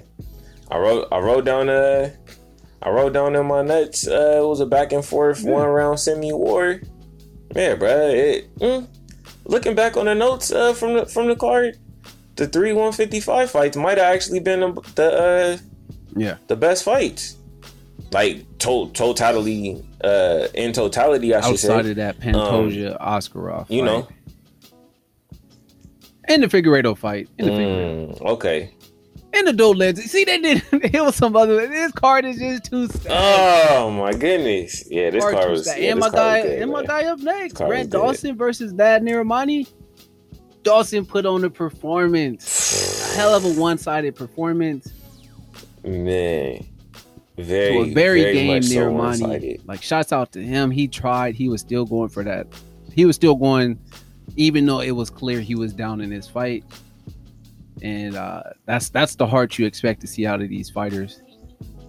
B: I wrote. I wrote down. Uh, I wrote down in my notes. Uh, it was a back and forth
A: Yeah.
B: one round semi war. Yeah, bro. It. Mm, looking back on the notes uh, from the from the card, the three one fifty five fights might have actually been the uh,
A: yeah.
B: the best fights. Like to- totality, uh, in totality, I should
A: Outside
B: say.
A: of that Pantoja Askarov,
B: You know.
A: and the Figueiredo fight, and the Figueiredo.
B: Mm, okay.
A: and the Dolez. See, they did. It was some other. This card is just too stacked.
B: Oh my goodness! Yeah, this
A: Card
B: car
A: too
B: was. Yeah,
A: and my guy, and my guy up next,
B: card good.
A: Dawson versus Nad Narimani. Dawson put on a performance, a hell of a one-sided performance
B: Man, very,
A: to a very, game
B: much so
A: like shouts out to him. He tried. He was still going for that. He was still going even though it was clear he was down in his fight. And uh, that's that's the heart you expect to see out of these fighters.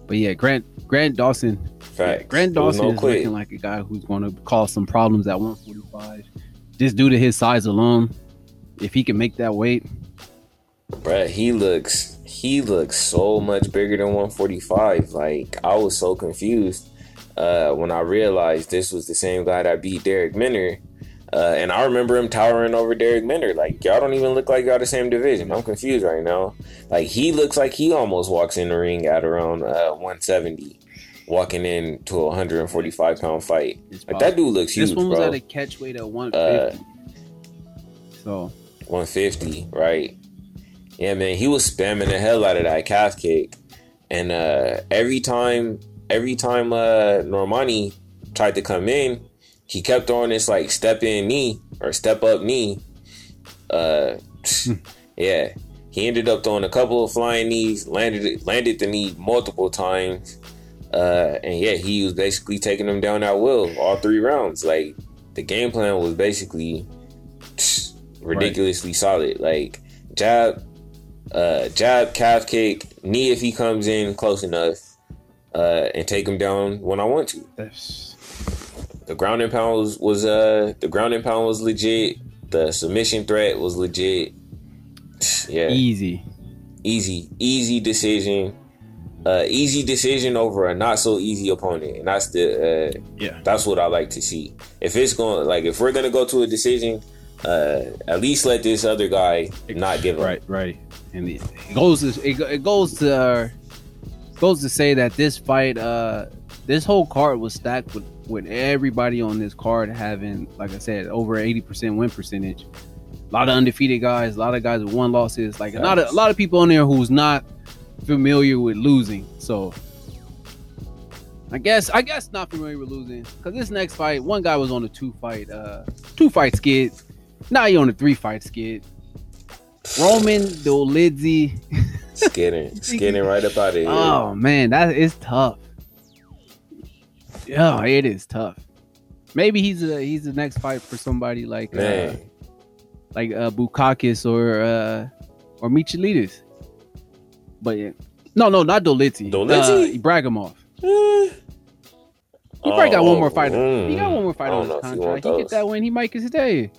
A: But yeah, Grant Grant Dawson, yeah, Grant Dawson no is quit. looking like a guy who's going to cause some problems at 145, just due to his size alone. If he can make that weight,
B: Brett, he looks he looks so much bigger than 145. Like I was so confused uh, when I realized this was the same guy that beat Darrick Minner. Uh, and I remember him towering over Darrick Minner. Like y'all don't even look like y'all the same division. I'm confused right now. Like he looks like he almost walks in the ring at around uh, 170, walking into a 145 pound fight. Like that dude looks huge.
A: This one was
B: bro.
A: at a catch weight of 150. Uh, so
B: 150, right? Yeah, man, he was spamming the hell out of that calf kick, and uh, every time, every time uh, Narimani tried to come in, he kept throwing this like step in knee or step up knee. Uh, yeah, he ended up throwing a couple of flying knees, landed landed the knee multiple times, uh, and yeah, he was basically taking them down at will all three rounds. Like the game plan was basically ridiculously right. solid. Like jab, uh, jab, calf kick, knee if he comes in close enough, uh, and take him down when I want to. The grounding pound was, was uh the grounding pound was legit. The submission threat was legit. Yeah,
A: easy,
B: easy, easy decision. Uh, easy decision over a not so easy opponent, and that's the uh, yeah. That's what I like to see. If it's going like if we're gonna go to a decision, uh, at least let this other guy not give up.
A: Right, right and it goes to, it, it goes to uh, goes to say that this fight, uh, this whole card was stacked with with everybody on this card having, like I said, over eighty percent win percentage. A lot of undefeated guys, a lot of guys with one losses, like a lot of a lot of people on there who's not familiar with losing. So I guess I guess not familiar with losing because this next fight, one guy was on a two fight, uh, two fight skid. Now you on a three fight skid. Roman Dolidze.
B: Skinning, skinning right up out of here.
A: Oh man, that is tough. Yeah, it is tough. Maybe he's a he's the next fight for somebody like uh, like uh Bukauskas or uh or Michailidis. But yeah. No, no, not Dolidze.
B: Dolidze?
A: Uh, Ibragimov. Eh. He probably got one more fight. Mm, he got one more fight on his contract. He get that win, he might stay.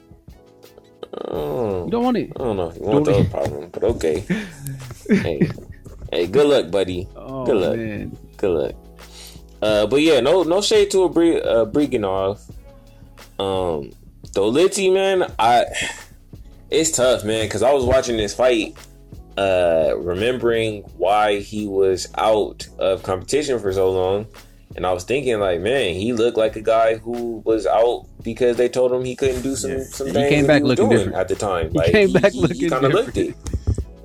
B: Oh,
A: you don't want it.
B: I don't know you want don't those problems, but okay. hey, hey, good luck, buddy.
A: Oh,
B: good luck.
A: Man.
B: Good luck. Uh, but yeah, no, no shade to a Bre- uh, Briganov. Um, Dolidze, man, I it's tough, man, because I was watching this fight, uh, remembering why he was out of competition for so long, and I was thinking, like, man, he looked like a guy who was out because they told him he couldn't do some yeah. some things he came back he looking different at the time.
A: Like, he came back he, looking he kind of looked it.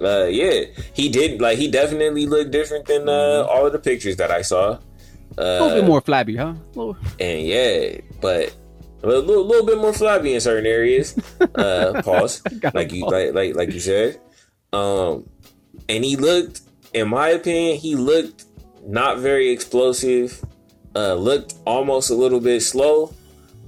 B: Uh, yeah, he did. Like he definitely looked different than uh, mm-hmm. all of the pictures that I saw.
A: Uh, a little bit more flabby, huh?
B: And yeah, but a little, little bit more flabby in certain areas. Uh, pause, like you like like like you said. Um, and he looked, in my opinion, he looked not very explosive. Uh, looked almost a little bit slow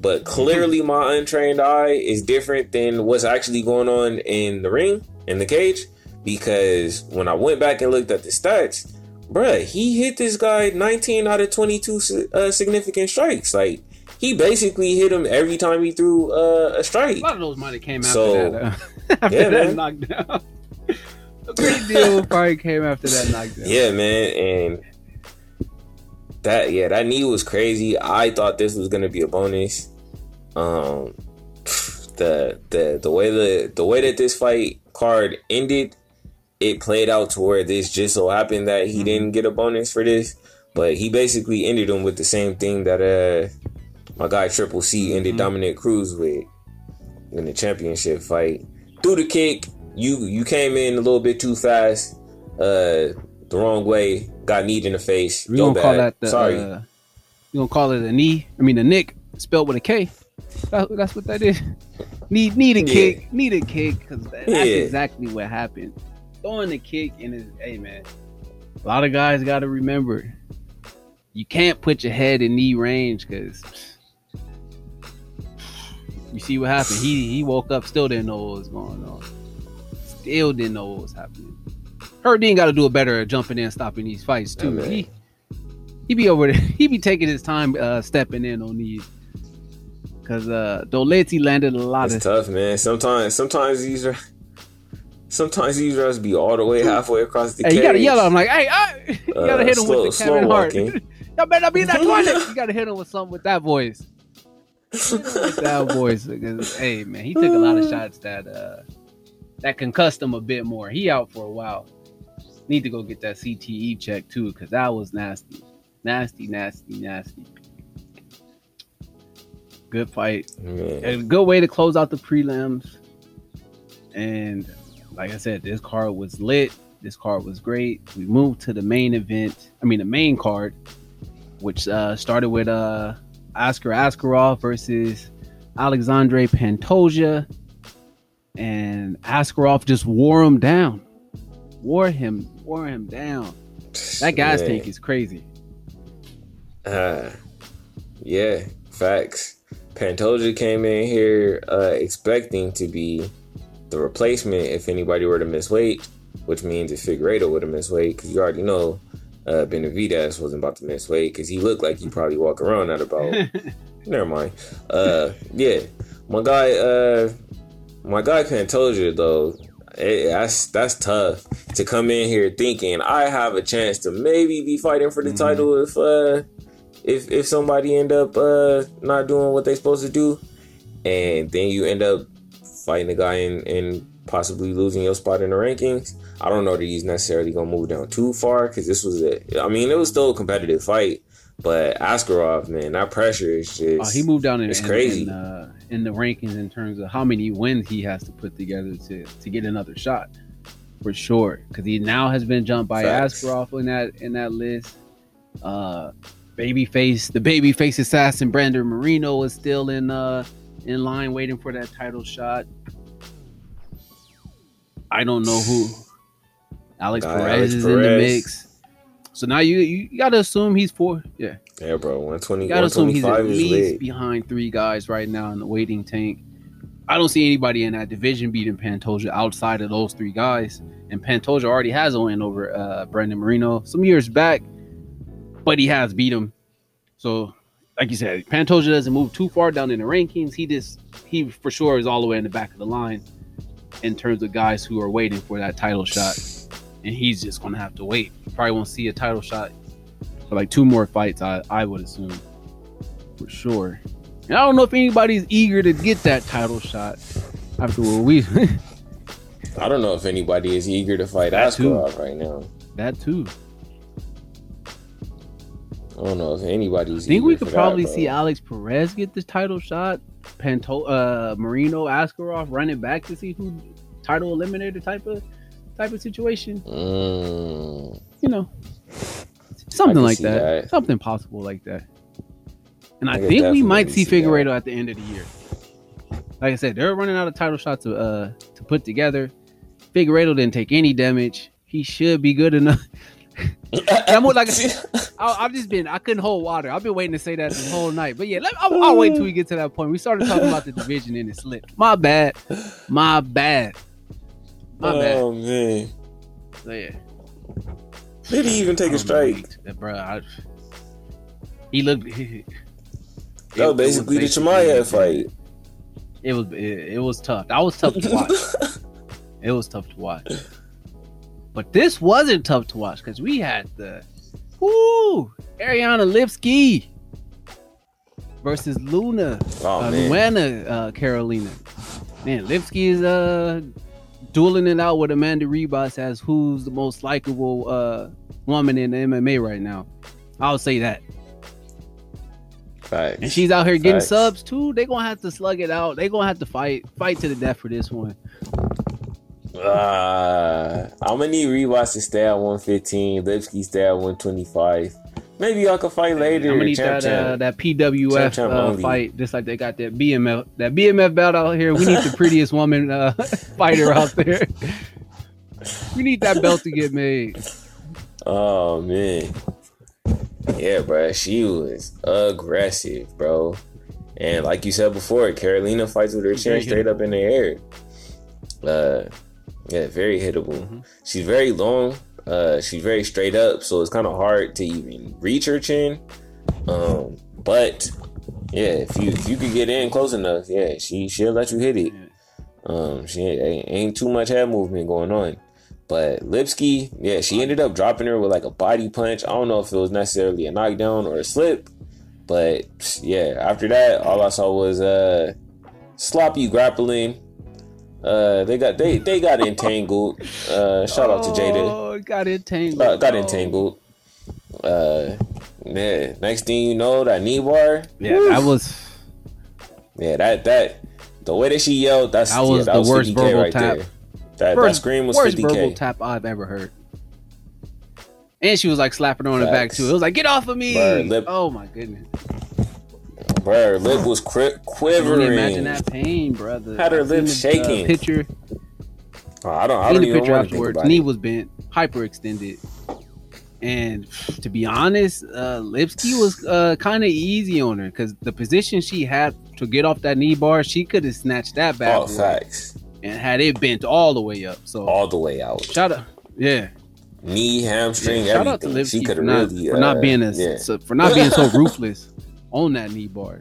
B: but clearly my untrained eye is different than what's actually going on in the ring in the cage because when I went back and looked at the stats, bruh, he hit this guy 19 out of 22 uh, significant strikes. Like he basically hit him every time he threw uh, a strike. A
A: lot of those money came after so, that. Uh, after yeah, that man. knockdown. a great deal probably came after that knockdown.
B: Yeah, man, and that yeah, that knee was crazy. I thought this was gonna be a bonus. Um, the the the way the the way that this fight card ended, it played out to where this just so happened that he mm-hmm. didn't get a bonus for this, but he basically ended him with the same thing that uh my guy Triple C ended mm-hmm. Dominick Cruz with in the championship fight. Through the kick, you you came in a little bit too fast, uh, the wrong way, got kneed in the face.
A: We gonna bad. call that the, sorry. Uh, you gonna call it a knee? I mean a nick spelled with a K. That, that's what that is. Need need a yeah. kick, need a kick, because that, that's exactly what happened. Throwing the kick in his hey man. A lot of guys got to remember, you can't put your head in knee range because You see what happened? He he woke up, still didn't know what was going on. Still didn't know what was happening. Herb Dean got to do a better at jumping in, stopping these fights too.
B: Yeah,
A: he he be over there. He be taking his time uh, stepping in on these. Cause uh Doleti landed a lot
B: It's
A: of
B: tough, man. Sometimes, sometimes these are, sometimes these refs be all the way halfway across the
A: Hey,
B: cage.
A: you gotta yell at him like, hey, hey! you gotta
B: Uh,
A: hit him
B: slow-
A: with the Kevin Hart. Y'all better not be in that toilet. You gotta hit him with something with that voice. with that voice, because hey man, he took a lot of shots that uh that concussed him a bit more. He out for a while. Need to go get that CTE check too, because that was nasty, nasty, nasty, nasty. Good fight
B: Man.
A: a good way to close out the prelims. And like I said, this card was lit. This card was great. We moved to the main event. I mean, the main card, which uh, started with uh, Askar Askarov versus Alexandre Pantoja, and Askarov just wore him down. Wore him, wore him down. That guy's
B: Man.
A: tank is crazy.
B: Uh, yeah, facts. Pantoja came in here uh, expecting to be the replacement if anybody were to miss weight, which means if Figueiredo would have missed weight, because you already know uh, Benavidez wasn't about to miss weight because he looked like he probably walk around at about. never mind. Uh, yeah, my guy, uh, my guy Pantoja though, eh, that's that's tough to come in here thinking I have a chance to maybe be fighting for the
A: Mhm.
B: title if uh if if somebody end up uh not doing what they're supposed to do, and then you end up fighting a guy and, and possibly losing your spot in the rankings. I don't know that he's necessarily gonna move down too far because this was a. I mean, it was still a competitive fight, but Askarov, man, that pressure is just.
A: Oh, he moved down in,
B: It's
A: in-
B: crazy.
A: in, uh, in the rankings in terms of how many wins he has to put together to to get another shot, for sure. Because he now has been jumped by
B: Facts.
A: Askarov in that in that list. Uh, babyface, the babyface assassin Brandon Moreno is still in uh in line waiting for that title shot. I don't know who. Alex Perez
B: Alex
A: is in the mix. So now you you got to assume he's for yeah.
B: yeah, bro. 120,
A: You gotta assume he's at least behind three guys right now in the waiting tank. I don't see anybody in that division beating Pantoja outside of those three guys. And Pantoja already has a win over uh, Brandon Moreno some years back, but he has beat him. So, like you said, Pantoja doesn't move too far down in the rankings. He just he for sure is all the way in the back of the line in terms of guys who are waiting for that title shot. And he's just gonna have to wait. Probably won't see a title shot for like two more fights. I I would assume for sure. And I don't know if anybody's eager to get that title shot after what we
B: I don't know if anybody is eager to fight
A: That.
B: Askarov right now.
A: that too.
B: I don't know if anybody's.
A: I think we could probably
B: bro.
A: see Alex Perez get this title shot. Panto uh Moreno Askarov running back to see who title eliminator type of type of situation.
B: Mm,
A: You know. Something like that.
B: that.
A: Something possible like that. And I,
B: I
A: think we might see
B: see that.
A: Figueiredo at the end of the year. Like I said, they're running out of title shots to uh to put together. Figueiredo didn't take any damage. He should be good enough. I'm like- I, I've just been I couldn't hold water. I've been waiting to say that the whole night. But yeah, let, I'll, I'll wait till we get to that point. We started talking about the division and it slipped. My bad. My bad. My oh, bad.
B: oh man,
A: So, yeah.
B: did he even take a
A: oh, know,
B: strike?
A: Bro, I, he looked.
B: That was basically the Chimaev fight.
A: It was it, it was tough. That was tough to watch. it was tough to watch. But this wasn't tough to watch because we had the whoo Ariane Lipski versus Luna
B: oh
A: uh, Luana uh, Carolina. Man, Lipski is uh dueling it out with Amanda Ribas as who's the most likable uh woman in the MMA right now. I'll say that.
B: Facts.
A: And she's out here getting
B: Facts.
A: subs too. They're gonna have to slug it out. They're gonna have to fight, fight to the death for this one.
B: Uh, I'm gonna need Ribas to stay at 115. Lipski stay at 125. Maybe y'all can fight later.
A: I'm gonna need
B: champ,
A: that uh, that PWF
B: Champ, champ
A: uh, fight, just like they got that BMF that BMF belt out here. We need the prettiest woman uh, fighter out there. we need that belt to get made.
B: Oh man. Yeah, bro. She was aggressive, bro. And like you said before, Carolina fights with her chin straight up in the air. Uh, yeah, very hittable. Mm-hmm. She's very long. Uh, she's very straight up, so it's kind of hard to even reach her chin. Um, but yeah, if you if you could get in close enough, yeah, she she'll let you hit it. Um, she ain't, ain't too much head movement going on. But Lipski, yeah, she ended up dropping her with like a body punch. I don't know if it was necessarily a knockdown or a slip, but yeah, after that, all I saw was uh sloppy grappling. Uh, they got they they got entangled. Uh, shout out to Jada.
A: Oh, got entangled.
B: Uh, got entangled. Uh, yeah. Next thing you know, that knee bar.
A: Yeah, that was.
B: Yeah, that that the way that she yelled, that's
A: that was
B: yeah, that
A: the
B: was
A: worst
B: 50K
A: verbal
B: right
A: tap.
B: there. That,
A: Worst,
B: that scream was
A: worst
B: 50k.
A: verbal tap I've ever heard. And she was like slapping her on the back too. It was like, "Get off of me!"
B: Lip-
A: oh my goodness!
B: Bro, her lip was cri-
A: I can only
B: quivering.
A: imagine that pain, brother.
B: Had her
A: I seen
B: lips
A: the, uh,
B: shaking.
A: picture.
B: Oh, I don't. I
A: seen
B: don't
A: the
B: even
A: picture
B: want to think
A: afterwards.
B: about
A: Knee
B: it.
A: was bent, hyperextended. And to be honest, uh, Lipski was uh, kind of easy on her because the position she had to get off that knee bar, she could have snatched that back
B: Oh, facts.
A: and had it bent all the way up. So
B: All the way out.
A: shout out, yeah,
B: Knee, hamstring,
A: yeah, shout out to
B: everything.
A: Lipski
B: She could have
A: not
B: really
A: for not
B: uh,
A: being a
B: yeah.
A: so, for not being so ruthless on that knee bar.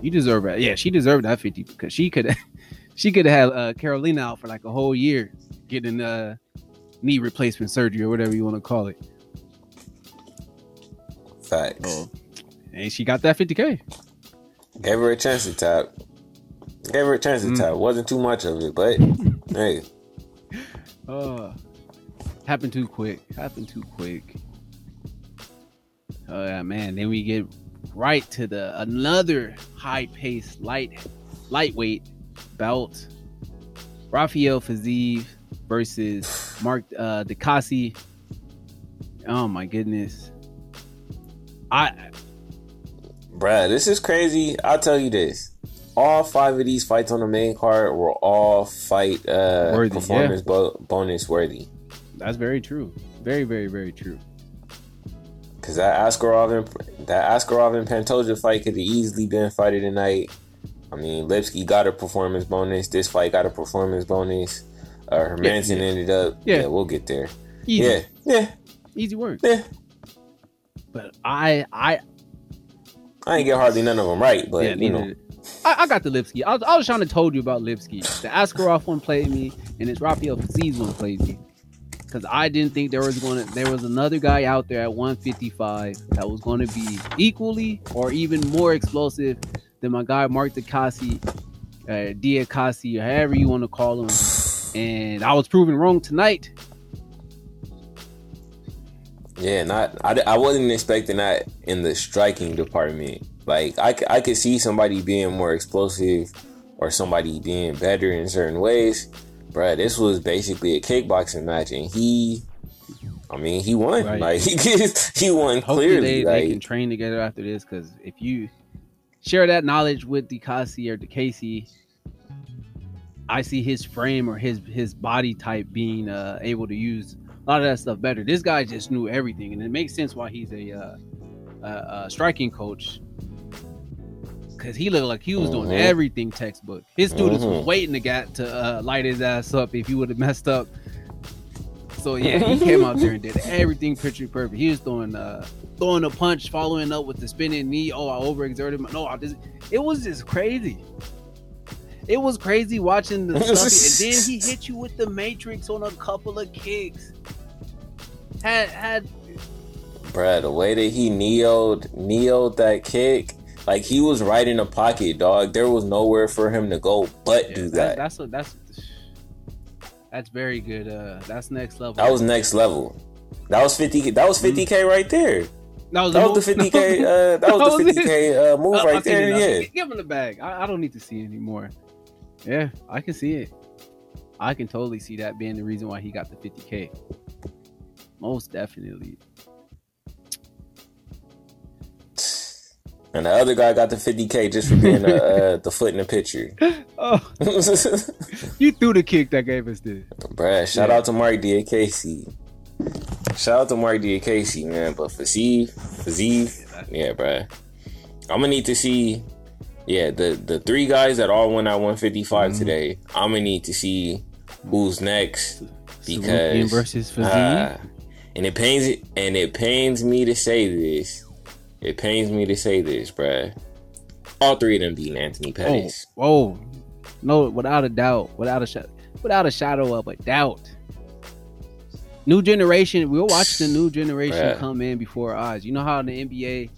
A: You deserve it. Yeah, she deserved that fifty because she could she could have had uh, Carolina out for like a whole year getting uh, knee replacement surgery or whatever you want to call it.
B: Facts.
A: So, and she got that 50k.
B: Gave her a chance to tap. Gave her a chance to
A: Mm.
B: tap. Wasn't too much of it, but hey,
A: Uh, happened too quick. Happened too quick. Oh yeah, man. Then we get right to the another high pace light lightweight bout. Rafael Fiziev versus Mark uh Diakiese. Oh my goodness. I
B: bruh, this is crazy. I'll tell you this. All five of these fights on the main card were all fight uh
A: Worthy,
B: performance bo- bonus worthy.
A: that's very true. Very, very, very true.
B: Cause that Askarov and that Askarov and Pantoja fight could have easily been fighted tonight. I mean, Lipski got a performance bonus. This fight got a performance bonus. Uh, Hermansson
A: yeah.
B: ended up.
A: Yeah.
B: Yeah. we'll get there.
A: Easy.
B: Yeah, yeah,
A: Easy work.
B: yeah.
A: But I I
B: I ain't get hardly none of them right, but
A: yeah,
B: you know,
A: I, I got the Lipski. I was, I was trying to told you about Lipski. The Askarov one played me, and it's Rafael Fiziev one played me. Because I didn't think there was going to there was another guy out there at 155 that was going to be equally or even more explosive than my guy Mark Dacasi, uh, Diakasi, or however you want to call him. And I was proven wrong tonight.
B: yeah, not. I, I wasn't expecting that in the striking department. Like I, I could see somebody being more explosive or somebody being better in certain ways. Bruh, this was basically a kickboxing match, and he, I mean, he won.
A: Right.
B: Like he, he won
A: Hopefully
B: clearly.
A: they,
B: like
A: they can train together after this because if you share that knowledge with Dikasi or Casey, I see his frame or his his body type being uh, able to use a lot of that stuff better. This guy just knew everything, and it makes sense why he's a, uh, a, a striking coach. Cause he looked like he was doing
B: Mhm.
A: everything textbook. His students was
B: Mhm.
A: waiting to get to uh, light his ass up if he would have messed up. So yeah, he came out there and did everything picture perfect. He was throwing uh throwing a punch, following up with the spinning knee. Oh, I overexerted. My, no, I just it was just crazy. It was crazy watching the stuff, and then he hit you with the matrix on a couple of kicks. Had had
B: Bruh, the way that he neoed neoed that kick, like he was right in the pocket, dog. There was nowhere for him to go but
A: yeah,
B: do
A: that-
B: that.
A: That's what that's that's very good. Uh, that's next level.
B: That was next level. That was fifty. That was fifty k right there.
A: that was,
B: That was the fifty k. Uh, that was the fifty k uh, move right there. Yeah.
A: Give him the bag. I, I don't need to see anymore. Yeah, I can see it. I can totally see that being the reason why he got the 50k. Most definitely.
B: And the other guy got the fifty k just for being uh, uh, the foot in the picture.
A: Oh, you threw the kick that gave us this.
B: Bruh, shout
A: Yeah.
B: out to Mark Casey. Shout out to Mark Casey, man. But for Z, for Z, yeah, bruh. I'm gonna need to see. yeah, the the three guys that all won at 155
A: Mhm.
B: today. I'm gonna need to see who's next because
A: versus Fazee.
B: uh, and it pains and it pains me to say this. It pains me to say this, bruh. All three of them beat Anthony
A: oh,
B: Pettis.
A: oh, no, without a doubt, without a shot, without a shadow of a doubt. New generation, we'll watch the new generation
B: Bruh.
A: come in before our eyes. You know how in the NBA,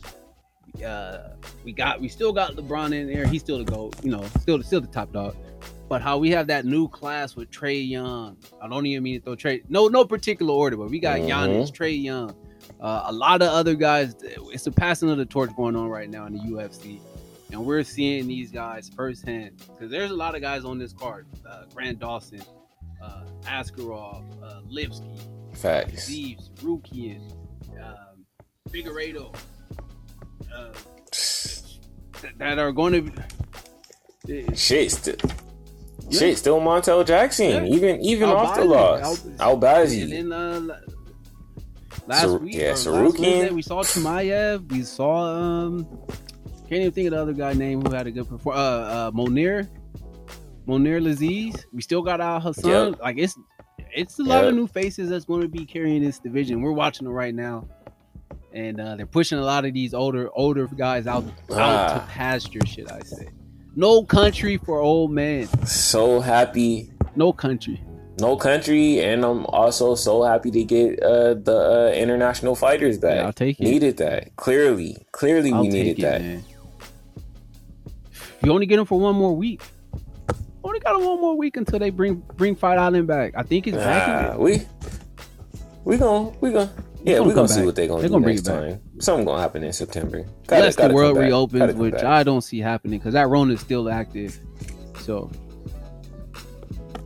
A: uh, we got we still got LeBron in there. He's still the goat, you know, still still the top dog. But how we have that new class with Trae Young. I don't even mean to throw Trae. No, no particular order, but we got
B: Mhm.
A: Giannis, Trae Young, uh, a lot of other guys. It's a passing of the torch going on right now in the UFC, and we're seeing these guys firsthand because there's a lot of guys on this card. Uh, Grant Dawson, uh, Askarov, uh, Lipski,
B: Facts.
A: Zeeves, Rukian, um, Figueiredo, uh, that are going to.
B: Shit, st-
A: Yeah.
B: shit, still Montel Jackson.
A: Yeah.
B: Even even off the
A: Albazi,
B: loss,
A: Al-
B: Albazi.
A: And then uh, last
B: Sar-
A: week,
B: yeah,
A: Tsarukyan. We saw Chimaev. We saw um, can't even think of the other guy name who had a good performance. Uh, uh, Monir, Mounir Lazzez. We still got Alhassan.
B: Yep.
A: Like it's it's a lot
B: Yep.
A: of new faces that's going to be carrying this division. We're watching them right now. And uh, they're pushing a lot of these older older guys out out to
B: Ah.
A: pasture, should I say? No country for old men.
B: So happy,
A: No country.
B: No country, and I'm also so happy to get uh, the uh, international fighters back.
A: Yeah, I'll take it.
B: Needed that clearly. Clearly,
A: I'll
B: we needed
A: it,
B: that.
A: man. You only get them for one more week. Only got him one more week until they bring bring Fight Island back. I think it's back.
B: Ah,
A: in
B: we gonna we gonna yeah we gonna see
A: back.
B: what they gonna
A: They
B: do
A: gonna
B: next
A: back.
B: time. Something gonna happen in September. Gotta-
A: unless the
B: gotta come
A: world
B: back.
A: Reopens, which
B: back.
A: I don't see happening because that Rona is still active. So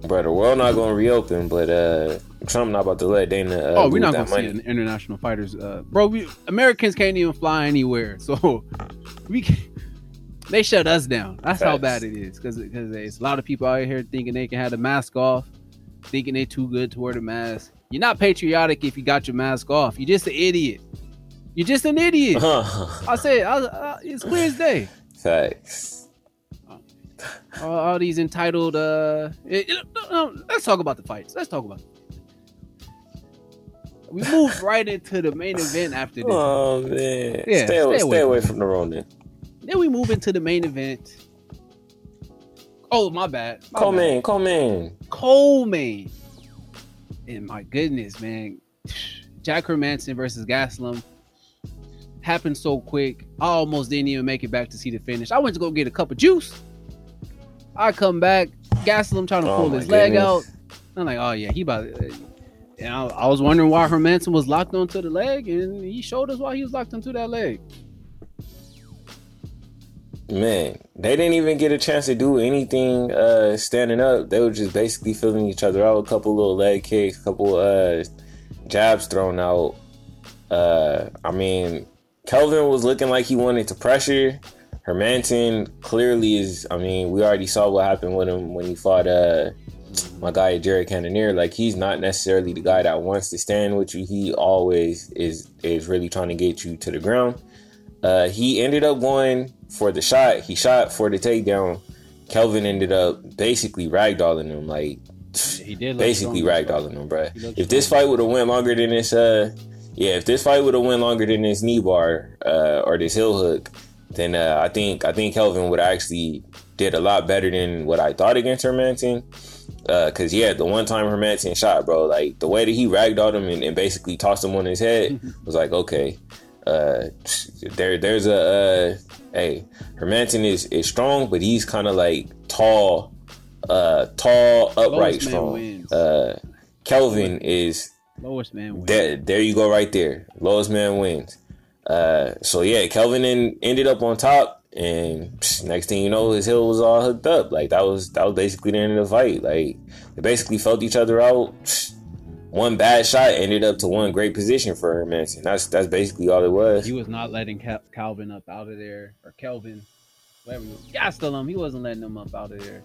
B: Bro, the world not gonna reopen, but uh, Trump not about to let Dana. Uh,
A: oh, we're not gonna see
B: money.
A: an international fighters. Uh, bro, we Americans can't even fly anywhere, so we can, they shut us down. That's how bad it is because because there's a lot of people out here thinking they can have the mask off, thinking they too good to wear the mask. You're not patriotic if you got your mask off. You're just an idiot. You're just an idiot. I say I, I, it's clear as day.
B: Facts.
A: All, all these entitled. Uh, it- it- no, no, let's talk about the fights. Let's talk about. We moved right into the main event after this.
B: Oh man,
A: Yeah,
B: stay, away,
A: stay
B: stay
A: away from
B: the Ronin.
A: Then we move into the main event. Oh my bad. My bad.
B: Coleman, Coleman.
A: Coleman. And my goodness, man. Jack Hermansson versus Gastelum happened so quick. I almost didn't even make it back to see the finish. I went to go get a cup of juice. I come back, Gastelum trying to
B: Oh
A: pull his leg out. I'm like, oh yeah, he about. And I, I was wondering why Hermansson was locked onto the leg, and he showed us why he was locked onto that leg.
B: Man, they didn't even get a chance to do anything uh standing up. They were just basically filling each other out. A couple little leg kicks, a couple uh jabs thrown out. Uh I mean, Kelvin was looking like he wanted to pressure. Hermansson clearly is I mean, we already saw what happened with him when he fought uh my guy Jared Cannonier. Like he's not necessarily the guy that wants to stand with you. He always is is really trying to get you to the ground. Uh, he ended up going for the shot. He shot for the takedown. Kelvin ended up basically ragdolling him, like
A: He did
B: basically ragdolling him,
A: looked
B: If this fight would have went longer than this, uh, yeah, if this fight would have went longer than this knee bar uh, or this heel hook, then uh, I think I think Kelvin would actually did a lot better than what I thought against Hermansson. Uh, cause yeah, the one time Hermansson shot, bro, like the way that he ragdolled him and, and basically tossed him on his head was like, okay, uh, there, there's a, uh, hey, Hermansson is is strong, but he's kind of like tall, uh, tall, upright, strong. Uh, Kelvin is
A: Lowest man wins.
B: there. There you go, right there. Lowest man wins. Uh, so yeah, Kelvin en- ended up on top, and next thing you know, his heel was all hooked up. Like that was that was basically the end of the fight. Like they basically felt each other out. One bad shot ended up to one great position for Hermansson. That's that's basically all it was.
A: He was not letting Cal- Calvin up out of there, or Kelvin, whatever. Him. He wasn't letting him up out of there,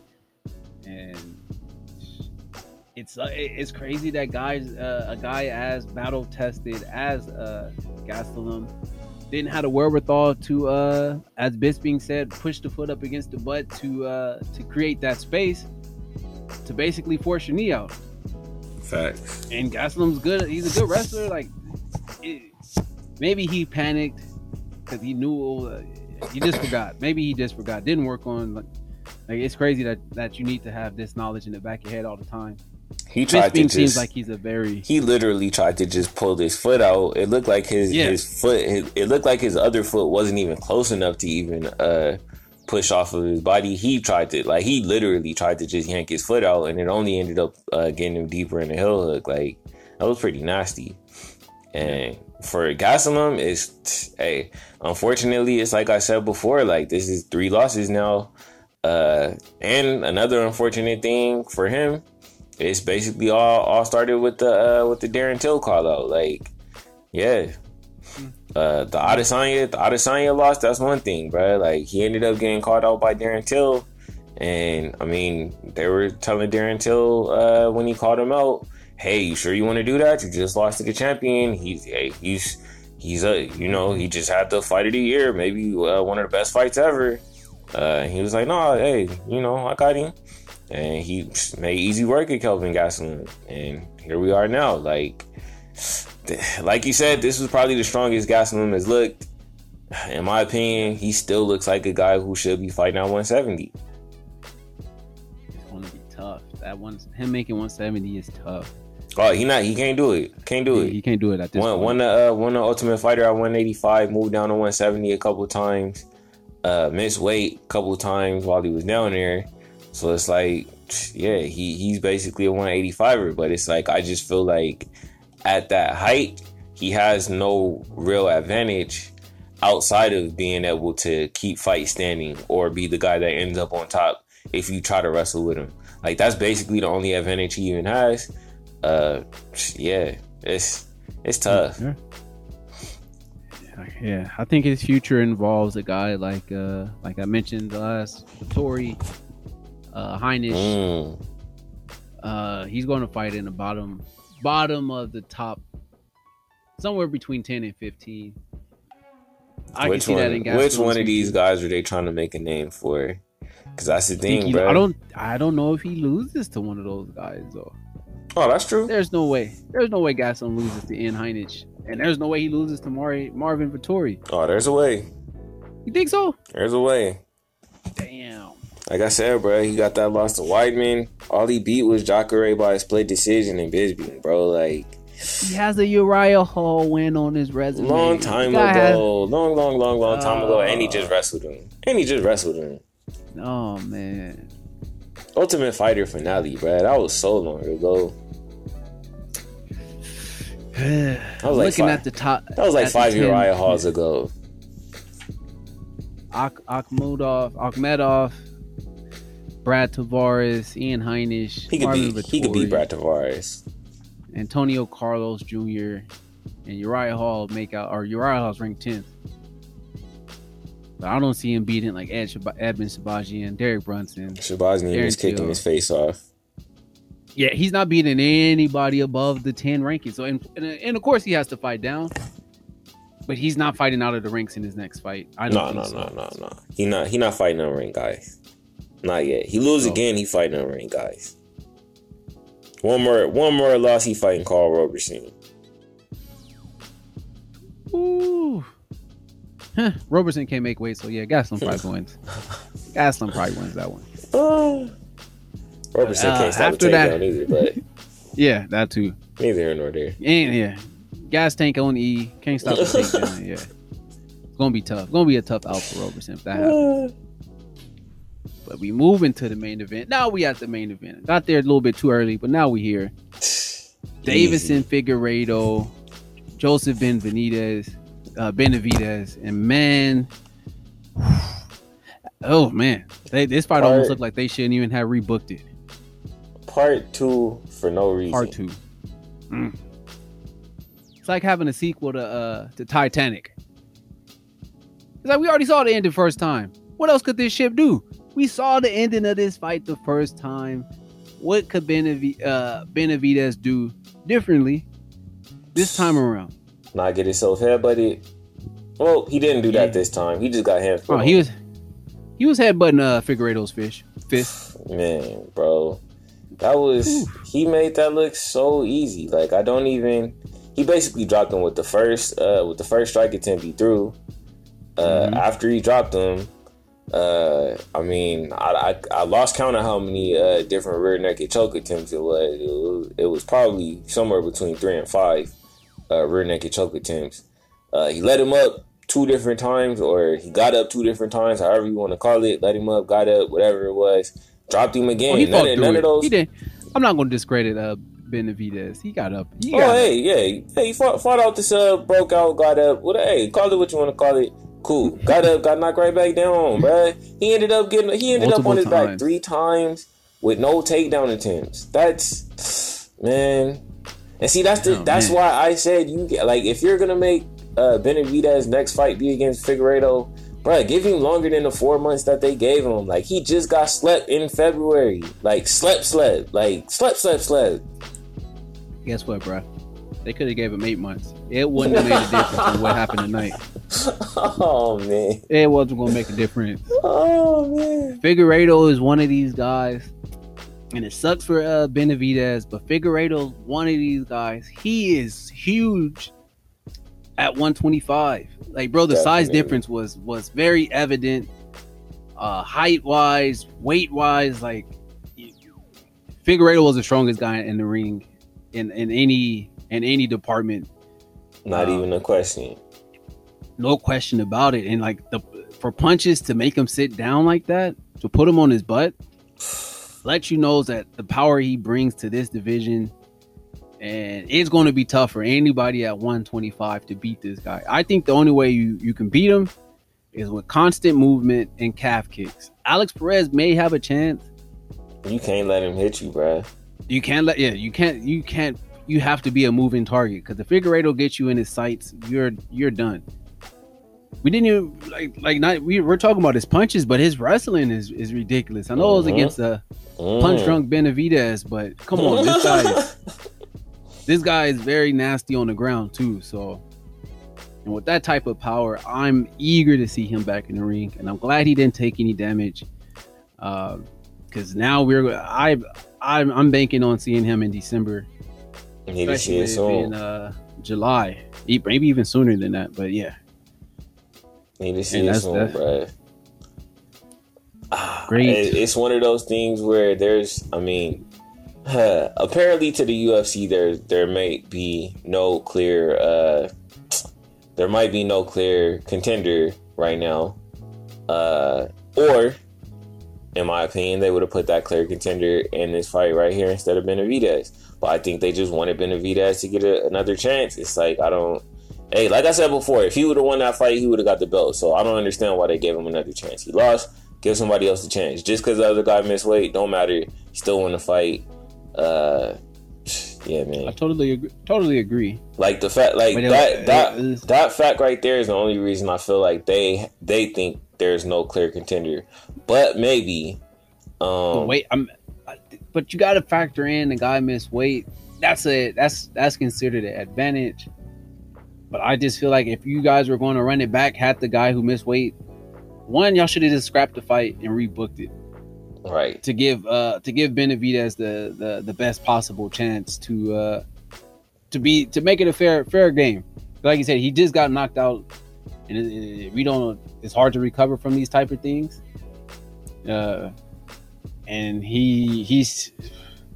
A: and it's uh, it's crazy that guys, uh, a guy as battle tested as uh, Gastelum, didn't have the wherewithal to, uh, as Bisping said, push the foot up against the butt to uh, to create that space to basically force your knee out.
B: Facts.
A: And Gastelum's good. He's a good wrestler. Like it, maybe he panicked because he knew uh, he just forgot. Maybe he just forgot. Didn't work on. Like, like it's crazy that that you need to have this knowledge in the back of your head all the time.
B: He tried to just.
A: seems like he's a very
B: he literally tried to just pull his foot out. It looked like his
A: Yeah.
B: his foot. His, it looked like his other foot wasn't even close enough to even uh push off of his body. He tried to like he literally tried to just yank his foot out, and it only ended up uh, getting him deeper in the heel hook. Like that was pretty nasty. And for Gastelum, it's hey, unfortunately, it's like I said before. Like this is three losses now. Uh, and another unfortunate thing for him it's basically all all started with the uh, with the Darren Till call out. Like, yeah, uh, the Adesanya the Adesanya loss. That's one thing, bro. Like he ended up getting called out by Darren Till, and I mean they were telling Darren Till uh, when he called him out, "Hey, you sure you want to do that? You just lost to the champion. He's hey, he's he's a you know he just had the fight of the year, maybe uh, one of the best fights ever." Uh, he was like, "No, hey, you know I got him." And he made easy work at Kelvin Gastelum, and here we are now. Like, like you said, this was probably the strongest Gastelum has looked. In my opinion, he still looks like a guy who should be fighting at 170.
A: it's going to be tough. That one, him making 170 is tough.
B: Oh, he not, he can't do it. Can't do
A: He,
B: it.
A: he can't do it at this
B: One,
A: point.
B: one, uh, one the Ultimate Fighter at 185, moved down to 170 a couple times. Uh, missed weight a couple times while he was down there. So it's like, yeah, he he's basically a 185er, but it's like I just feel like at that height, he has no real advantage outside of being able to keep fight standing or be the guy that ends up on top if you try to wrestle with him. Like that's basically the only advantage he even has. Uh, yeah, it's it's tough.
A: Yeah. Yeah, I think his future involves a guy like uh like I mentioned the last Vettori, uh Heinisch.
B: Mm.
A: Uh he's going to fight in the bottom bottom of the top somewhere between 10 and 15. I
B: which
A: can see
B: one?
A: that in
B: which one of these guys are they trying to make a name for? Because that's the
A: I
B: thing,
A: he-
B: bro.
A: I don't I don't know if he loses to one of those guys though.
B: Oh, that's true.
A: There's no way. There's no way Gastelum loses to Ian Heinisch. And there's no way he loses to Mari, Marvin Vettori.
B: Oh, there's a way.
A: You think so?
B: There's a way.
A: Damn.
B: Like I said, bro, he got that loss to Weidman. All he beat was Jacare by a split decision in Bisbee, bro. Like
A: He has a Uriah Hall win on his resume.
B: long time
A: guy has-
B: ago, long, long, long, long time ago, and he
A: Uh.
B: just wrestled him. And he just wrestled him.
A: oh man.
B: Ultimate Fighter finale, bro. That was so long ago.
A: I
B: was like
A: looking
B: five-
A: at the top.
B: That was like five Uriah Halls ago.
A: Ak- Akhmudov, Akhmedov, Brad Tavares, Ian Heinisch,
B: He could
A: Marvin
B: be he could be Brad Tavares.
A: Antonio Carlos Jr. and Uriah Hall make out or Uriah Hall's ranked tenth. But I don't see him beating like Ed Shab- Edmund Derek Brunson.
B: Shabazz
A: Aaron
B: was kicking
A: Till.
B: his face off.
A: Yeah, he's not beating anybody above the 10 ranking. So, and, and, of course, he has to fight down. But he's not fighting out of the ranks in his next fight. I
B: No,
A: don't
B: no,
A: think so.
B: no, no, no. He not he not fighting no ring guys. Not yet. He lose
A: Oh.
B: again. He fighting no ring guys. One more one more loss. He fighting Karl Roberson.
A: Ooh. Huh, Robertson can't make weight, so yeah, Gastelum probably wins. Gastelum probably wins that one.
B: Uh, Roberson
A: Uh,
B: can't stop a
A: after that-
B: takedown either, but
A: Yeah, that too.
B: neither here nor there.
A: And yeah, gas tank on E. Can't stop the takedown. Yeah, it's gonna be tough. It's gonna be a tough out for Robertson if that happens. But we move into the main event. Now we at the main event. Got there a little bit too early, but now we here. Deiveson Figueiredo, Joseph Benvenidez, uh, Benavidez, and man, oh man, they, this fight almost
B: Part-
A: looked like they shouldn't even have rebooked it.
B: Part two for no reason.
A: Part two. Mm. It's like having a sequel to uh to Titanic. It's like we already saw the end the first time. What else could this ship do? We saw the ending of this fight the first time. What could Benavi- uh, Benavidez do differently this time around?
B: Not get himself headbutted. Well, he didn't do that this time. He just got hands.
A: Oh, he was he was headbutting uh Figueiredo's fish fist.
B: Man, bro, that was Oof. he made that look so easy. Like I don't even. He basically dropped him with the first uh with the first strike attempt he threw. Uh, mm-hmm. After he dropped him, uh, I mean, I, I, I lost count of how many uh, different rear naked choke attempts it was. It was. It was probably somewhere between three and five uh, rear naked choke attempts. Uh, he let him up two different times, or he got up two different times, however you want to call it. Let him up, got up, whatever it was. Dropped him again.
A: Oh, none, none of those. He didn't. I'm not going to discredit uh, Benavidez. He got up. He
B: oh,
A: got
B: hey, up. yeah, hey, he fought, fought out this uh, broke out, got up. What? Hey, call it what you want to call it. Cool. Got up, got knocked right back down, bruh. He ended up getting. He ended Multiple up on his times. back three times with no takedown attempts. That's man. And see, that's the oh, that's man. why I said you get like if you're gonna make uh, Benavidez next fight be against Figueiredo, bro, give him longer than the four months that they gave him. Like he just got slept in February, like slept, slept, like slept, slept, slept.
A: Guess what, bro? They could have gave him eight months. It wouldn't have made a difference on what happened tonight.
B: Oh man,
A: it wasn't gonna make a difference.
B: Oh man,
A: Figueiredo is one of these guys, and it sucks for uh, Benavidez, but Figueiredo's one of these guys. He is huge at 125. Like, bro, the Definitely. size difference was was very evident. Uh, height wise, weight wise, like Figueiredo was the strongest guy in the ring in in any in any department.
B: Not um, even a question.
A: No question about it. And like the for punches to make him sit down like that, to put him on his butt, let you know that the power he brings to this division and it's going to be tough for anybody at 125 to beat this guy. I think the only way you, you can beat him is with constant movement and calf kicks. Alex Perez may have a chance.
B: You can't let him hit you, bro.
A: You can't let yeah, you can't you can't you have to be a moving target because the Figueiredo gets you in his sights, you're you're done. We didn't even like like not we we're talking about his punches, but his wrestling is is ridiculous. I know mm-hmm. it was mm-hmm. against a mm. punch drunk Benavidez, but come on, this guy is this guy is very nasty on the ground too. So, and with that type of power, I'm eager to see him back in the ring, and I'm glad he didn't take any damage. Because uh, now we're I I'm, I'm banking on seeing him in December,
B: Need especially
A: in uh, July, maybe even sooner than that. But yeah,
B: need to see it soon, bro. Great. It's one of those things where there's, I mean, apparently to the UFC there there may be no clear uh there might be no clear contender right now. Uh or in my opinion, they would have put that clear contender in this fight right here instead of Benavidez. But I think they just wanted Benavidez to get a, another chance. It's like I don't. Hey, like I said before, if he would have won that fight, he would have got the belt. So I don't understand why they gave him another chance. He lost. Give somebody else a chance. Just because the other guy missed weight, don't matter. Still won the fight. Uh, yeah, man.
A: I totally agree. Totally agree.
B: Like the fact, like that, that, was, that fact right there is the only reason I feel like they they think there's no clear contender. But maybe. Um,
A: wait, I'm. But you got to factor in the guy missed weight. That's a that's that's considered an advantage. But I just feel like if you guys were going to run it back, had the guy who missed weight, one y'all should have just scrapped the fight and rebooked it
B: right
A: to give uh to give Benavidez the the the best possible chance to uh to be to make it a fair fair game like you said he just got knocked out and it, it, we don't it's hard to recover from these type of things uh and he he's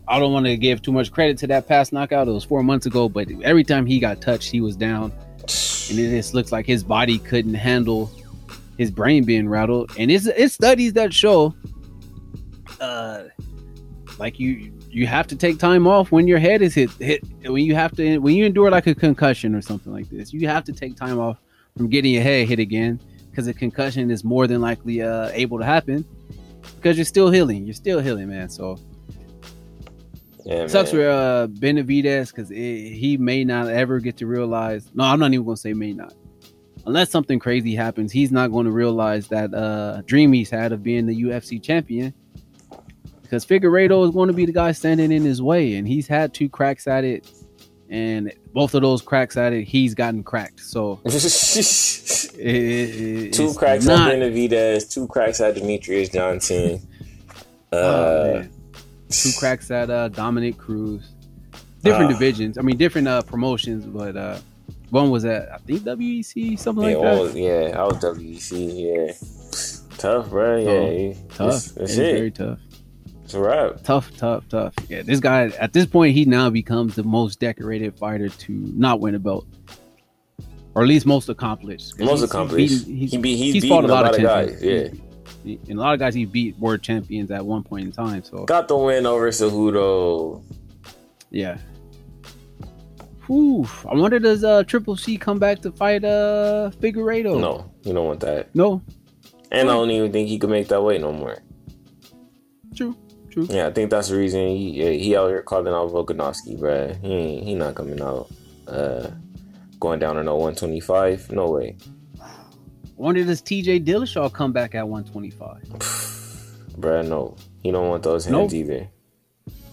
A: I don't want to give too much credit to that past knockout. It was four months ago, but every time he got touched, he was down, and it just looks like his body couldn't handle his brain being rattled. And it's it's studies that show uh like you you have to take time off when your head is hit hit when you have to when you endure like a concussion or something like this you have to take time off from getting your head hit again because a concussion is more than likely uh able to happen because you're still healing. You're still healing man so. Yeah, sucks for uh benavidez because he may not ever get to realize no i'm not even gonna say may not. Unless something crazy happens he's not going to realize that uh dream he's had of being the ufc champion. Because Figueiredo is going to be the guy standing in his way, and he's had two cracks at it, and both of those cracks at it, he's gotten cracked. So it-
B: Two cracks
A: not-
B: at Benavidez, two cracks at Demetrious Johnson. Uh,
A: Oh, two cracks at uh, Dominick Cruz. Different
B: Ah.
A: divisions. I mean, different uh, promotions, but uh, one was at I think WEC, something
B: yeah,
A: like that.
B: yeah, I was WEC. Yeah, tough, bro. Yeah,
A: Oh, Tough.
B: That's
A: It's
B: it.
A: very tough.
B: It's a wrap.
A: Tough, tough, tough. Yeah, this guy at this point he now becomes the most decorated fighter to not win a belt, or at least most accomplished.
B: Most
A: he's-
B: accomplished.
A: beaten- he's-
B: he be, he's,
A: he's fought a lot, of,
B: guys. Yeah,
A: He- and a lot of guys he beat were champions at one point in time. So
B: got the win over Cejudo.
A: yeah. Whew. I wonder does uh Triple C come back to fight uh Figueiredo?
B: No, you don't want that.
A: No.
B: And I don't even think he could make that weight no more.
A: True. True.
B: Yeah, I think that's the reason he he out here calling out Volkanovski, bruh. He ain't, he not coming out. Uh, going down to no 125. No way.
A: Wonder does TJ Dillashaw come back at 125?
B: Bruh, no. He don't want those hands
A: Nope.
B: either.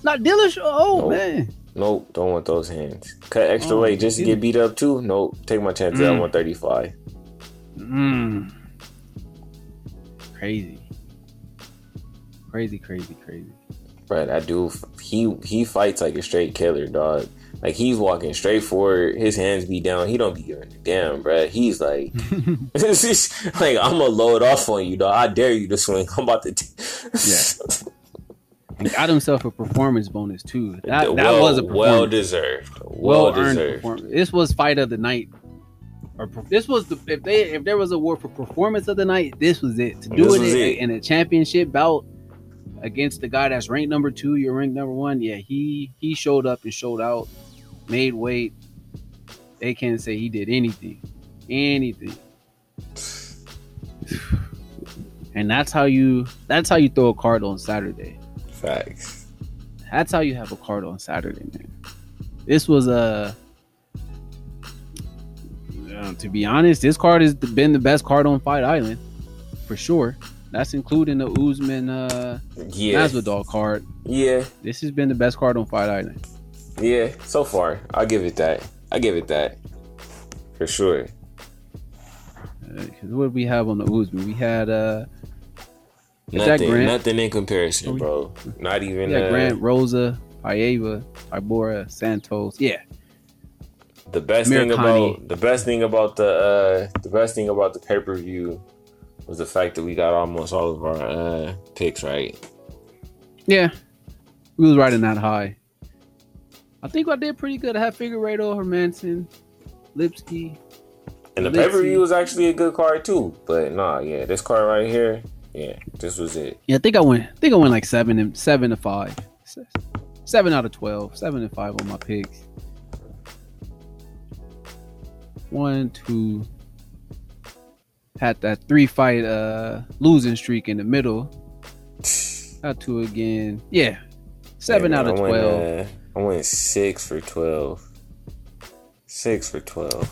A: Not Dillashaw. Oh
B: Nope.
A: man.
B: Nope, don't want those hands. Cut extra
A: Oh,
B: weight just to get beat up too? Nope. Take my chances at
A: Mm.
B: 135.
A: Mm. Crazy. Crazy, crazy, crazy.
B: Bruh, that dude, he he fights like a straight killer, dog. Like he's walking straight forward, his hands be down. He don't be giving a damn, bruh. He's like, like I'm gonna load off on you, dog. I dare you to swing. I'm about to. T-
A: Yeah. He got himself a performance bonus too. That, that
B: well,
A: was a
B: well deserved, Well, deserved.
A: performance. This was fight of the night. Or this was the if they if there was a award for performance of the night, this was it. To do
B: This
A: it, in,
B: it.
A: in a championship bout against the guy that's ranked number two, you're ranked number one. Yeah, he he showed up and showed out, made weight. They can't say he did anything, anything. And that's how you that's how you throw a card on Saturday.
B: Facts.
A: That's how you have a card on Saturday, man. This was a. Uh, to be honest, this card has been the best card on Fight Island, for sure. That's including the Usman uh,
B: Yeah.
A: Masvidal card.
B: Yeah.
A: This has been the best card on Fight Island.
B: Yeah. So far, I'll give it that. I give it that. For sure.
A: Uh, 'cause what did we have on the Usman? We had uh, Is that
B: Nothing.
A: Grant?
B: Nothing in comparison,
A: Oh,
B: bro. Not even.
A: we had
B: uh,
A: Grant, Rosa, Paiva, Ibora, Santos. Yeah,
B: The best thing about the best thing about the uh the best thing about the pay per view was the fact that we got almost all of our uh picks right.
A: yeah. We was riding that high. I think I did pretty good. I had Figueiredo, Hermansson, Lipski.
B: And the pay per view was actually a good card too. But nah, yeah, this card right here, yeah, this was it.
A: Yeah, I think I went. I think I went like seven and seven to five. Seven out of twelve. Seven and five on my picks. One, two. Had that three fight uh losing streak in the middle. Got two again. Yeah. Seven
B: Yeah,
A: out of
B: I went,
A: twelve.
B: uh, I went six for twelve. Six for twelve.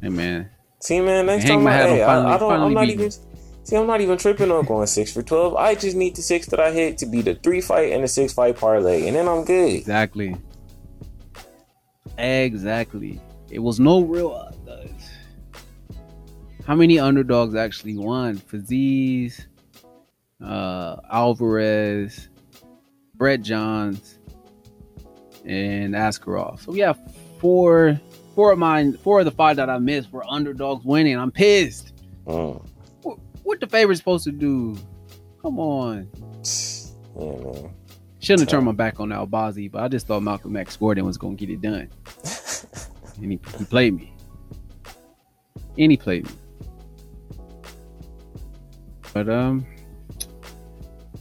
A: Hey man.
B: See, man, next time I, hey,
A: finally-
B: I, I don't, I'm not even. See, I'm not even tripping on going six for twelve. I just need the six that I hit to be the three fight and the six fight parlay, and then I'm good.
A: Exactly. Exactly. It was no real. How many underdogs actually won? Faziz, uh, Alvarez, Brett Johns, and Askarov. So we have four, four of mine, four of the five that I missed were underdogs winning. I'm pissed.
B: Mm.
A: What, what the favorite supposed to do? Come on.
B: Yeah, man.
A: Shouldn't have turned my back on Albazi, but I just thought Malcolm X Gordon was gonna get it done. and he, he played me. And he played me. But um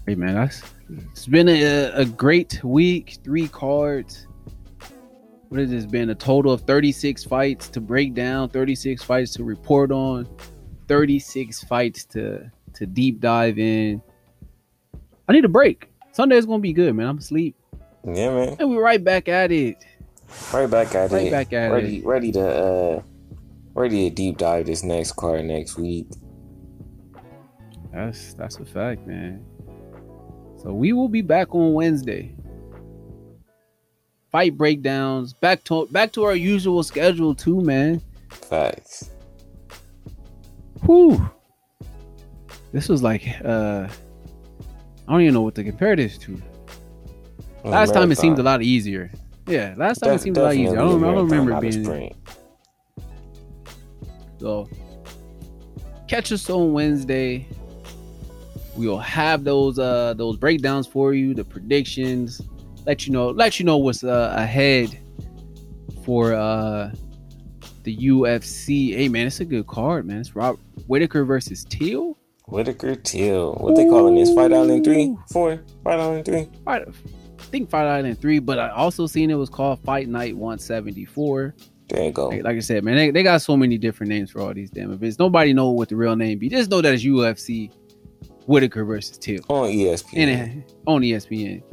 A: hey man, that's it's been a, a great week, three cards. What has this been? A total of 36 fights to break down, 36 fights to report on, 36 fights to to deep dive in. I need a break. Sunday's gonna be good, man. I'm asleep.
B: Yeah, man.
A: And we're right back at it.
B: Right back at
A: Right
B: it.
A: Right back at
B: ready, Ready to uh, ready to deep dive this next card next week.
A: That's that's a fact, man. So we will be back on Wednesday. Fight breakdowns. Back to back to our usual schedule too, man.
B: Facts.
A: whew. This was like uh I don't even know what to compare this to. Last time it seemed a lot easier. Yeah, last time it seemed a lot easier. I don't, I don't remember being. So, catch us on Wednesday. We will have those uh those breakdowns for you, the predictions, let you know let you know what's uh, ahead for uh the UFC. Hey man, it's a good card, man. It's Rob Whittaker versus Teal.
B: Whittaker Teal. What Ooh. they calling this? Fight Island three, four, Fight Island three.
A: Fight, I think Fight Island three, but I also seen it was called Fight Night one seventy four.
B: There you go.
A: Like, like, I said, man, they, they got so many different names for all these damn events. Nobody know what the real name be. Just know that it's UFC Whittaker versus Till
B: on ESPN.
A: And on ESPN.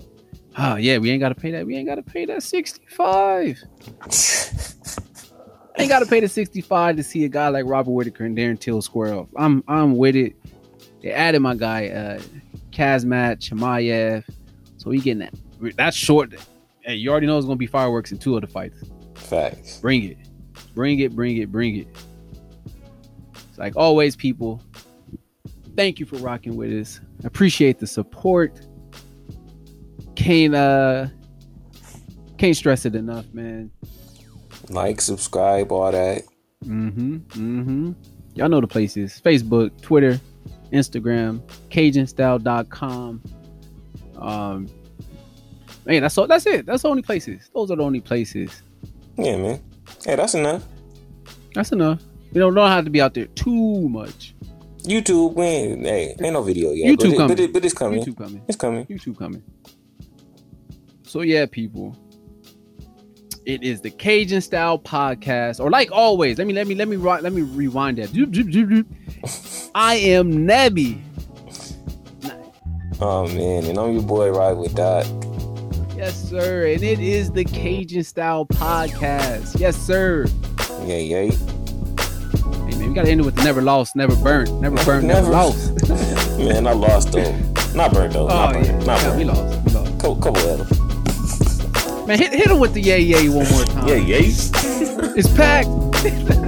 A: Oh yeah, we ain't gotta pay that. We ain't gotta pay that sixty five. ain't gotta pay the sixty five to see a guy like Robert Whittaker and Darren Till square off. I'm I'm with it. They added my guy uh Khamzat Chimaev, so he getting that. That's short. Hey, you already know it's gonna be fireworks in two of the fights.
B: Facts.
A: Bring it, bring it, bring it, bring it. It's like always, people. Thank you for rocking with us. Appreciate the support can't uh can't stress it enough, man.
B: Like, subscribe, all that.
A: Mm-hmm. Mm-hmm. Y'all know the places. Facebook, Twitter, Instagram, CagingStyle.com. Um man, that's all that's it. That's the only places. Those are the only places.
B: Yeah, man. Hey, that's enough.
A: That's enough. We don't, don't have to be out there too much.
B: YouTube, we ain't, hey, ain't no video yet. YouTube but coming. but, it, but it's coming.
A: YouTube coming.
B: It's coming.
A: YouTube coming. So yeah, people. It is the Caging Style Podcast, or like always, let me let me let me let me rewind that. I am Knebby.
B: Oh man, and I'm your boy Ride with Dot.
A: Yes, sir, and it is the Caging Style Podcast. Yes, sir.
B: Yeah, yeah.
A: We gotta end it with the never lost, never burned, never burned, never, never lost.
B: man, I lost though. Not burned though. Oh, not burned. Yeah. Not.
A: Yeah, we lost. We lost.
B: Couple, couple of them.
A: Man, hit, hit him with the yay yay one more time.
B: Yeah, yay.
A: it's packed.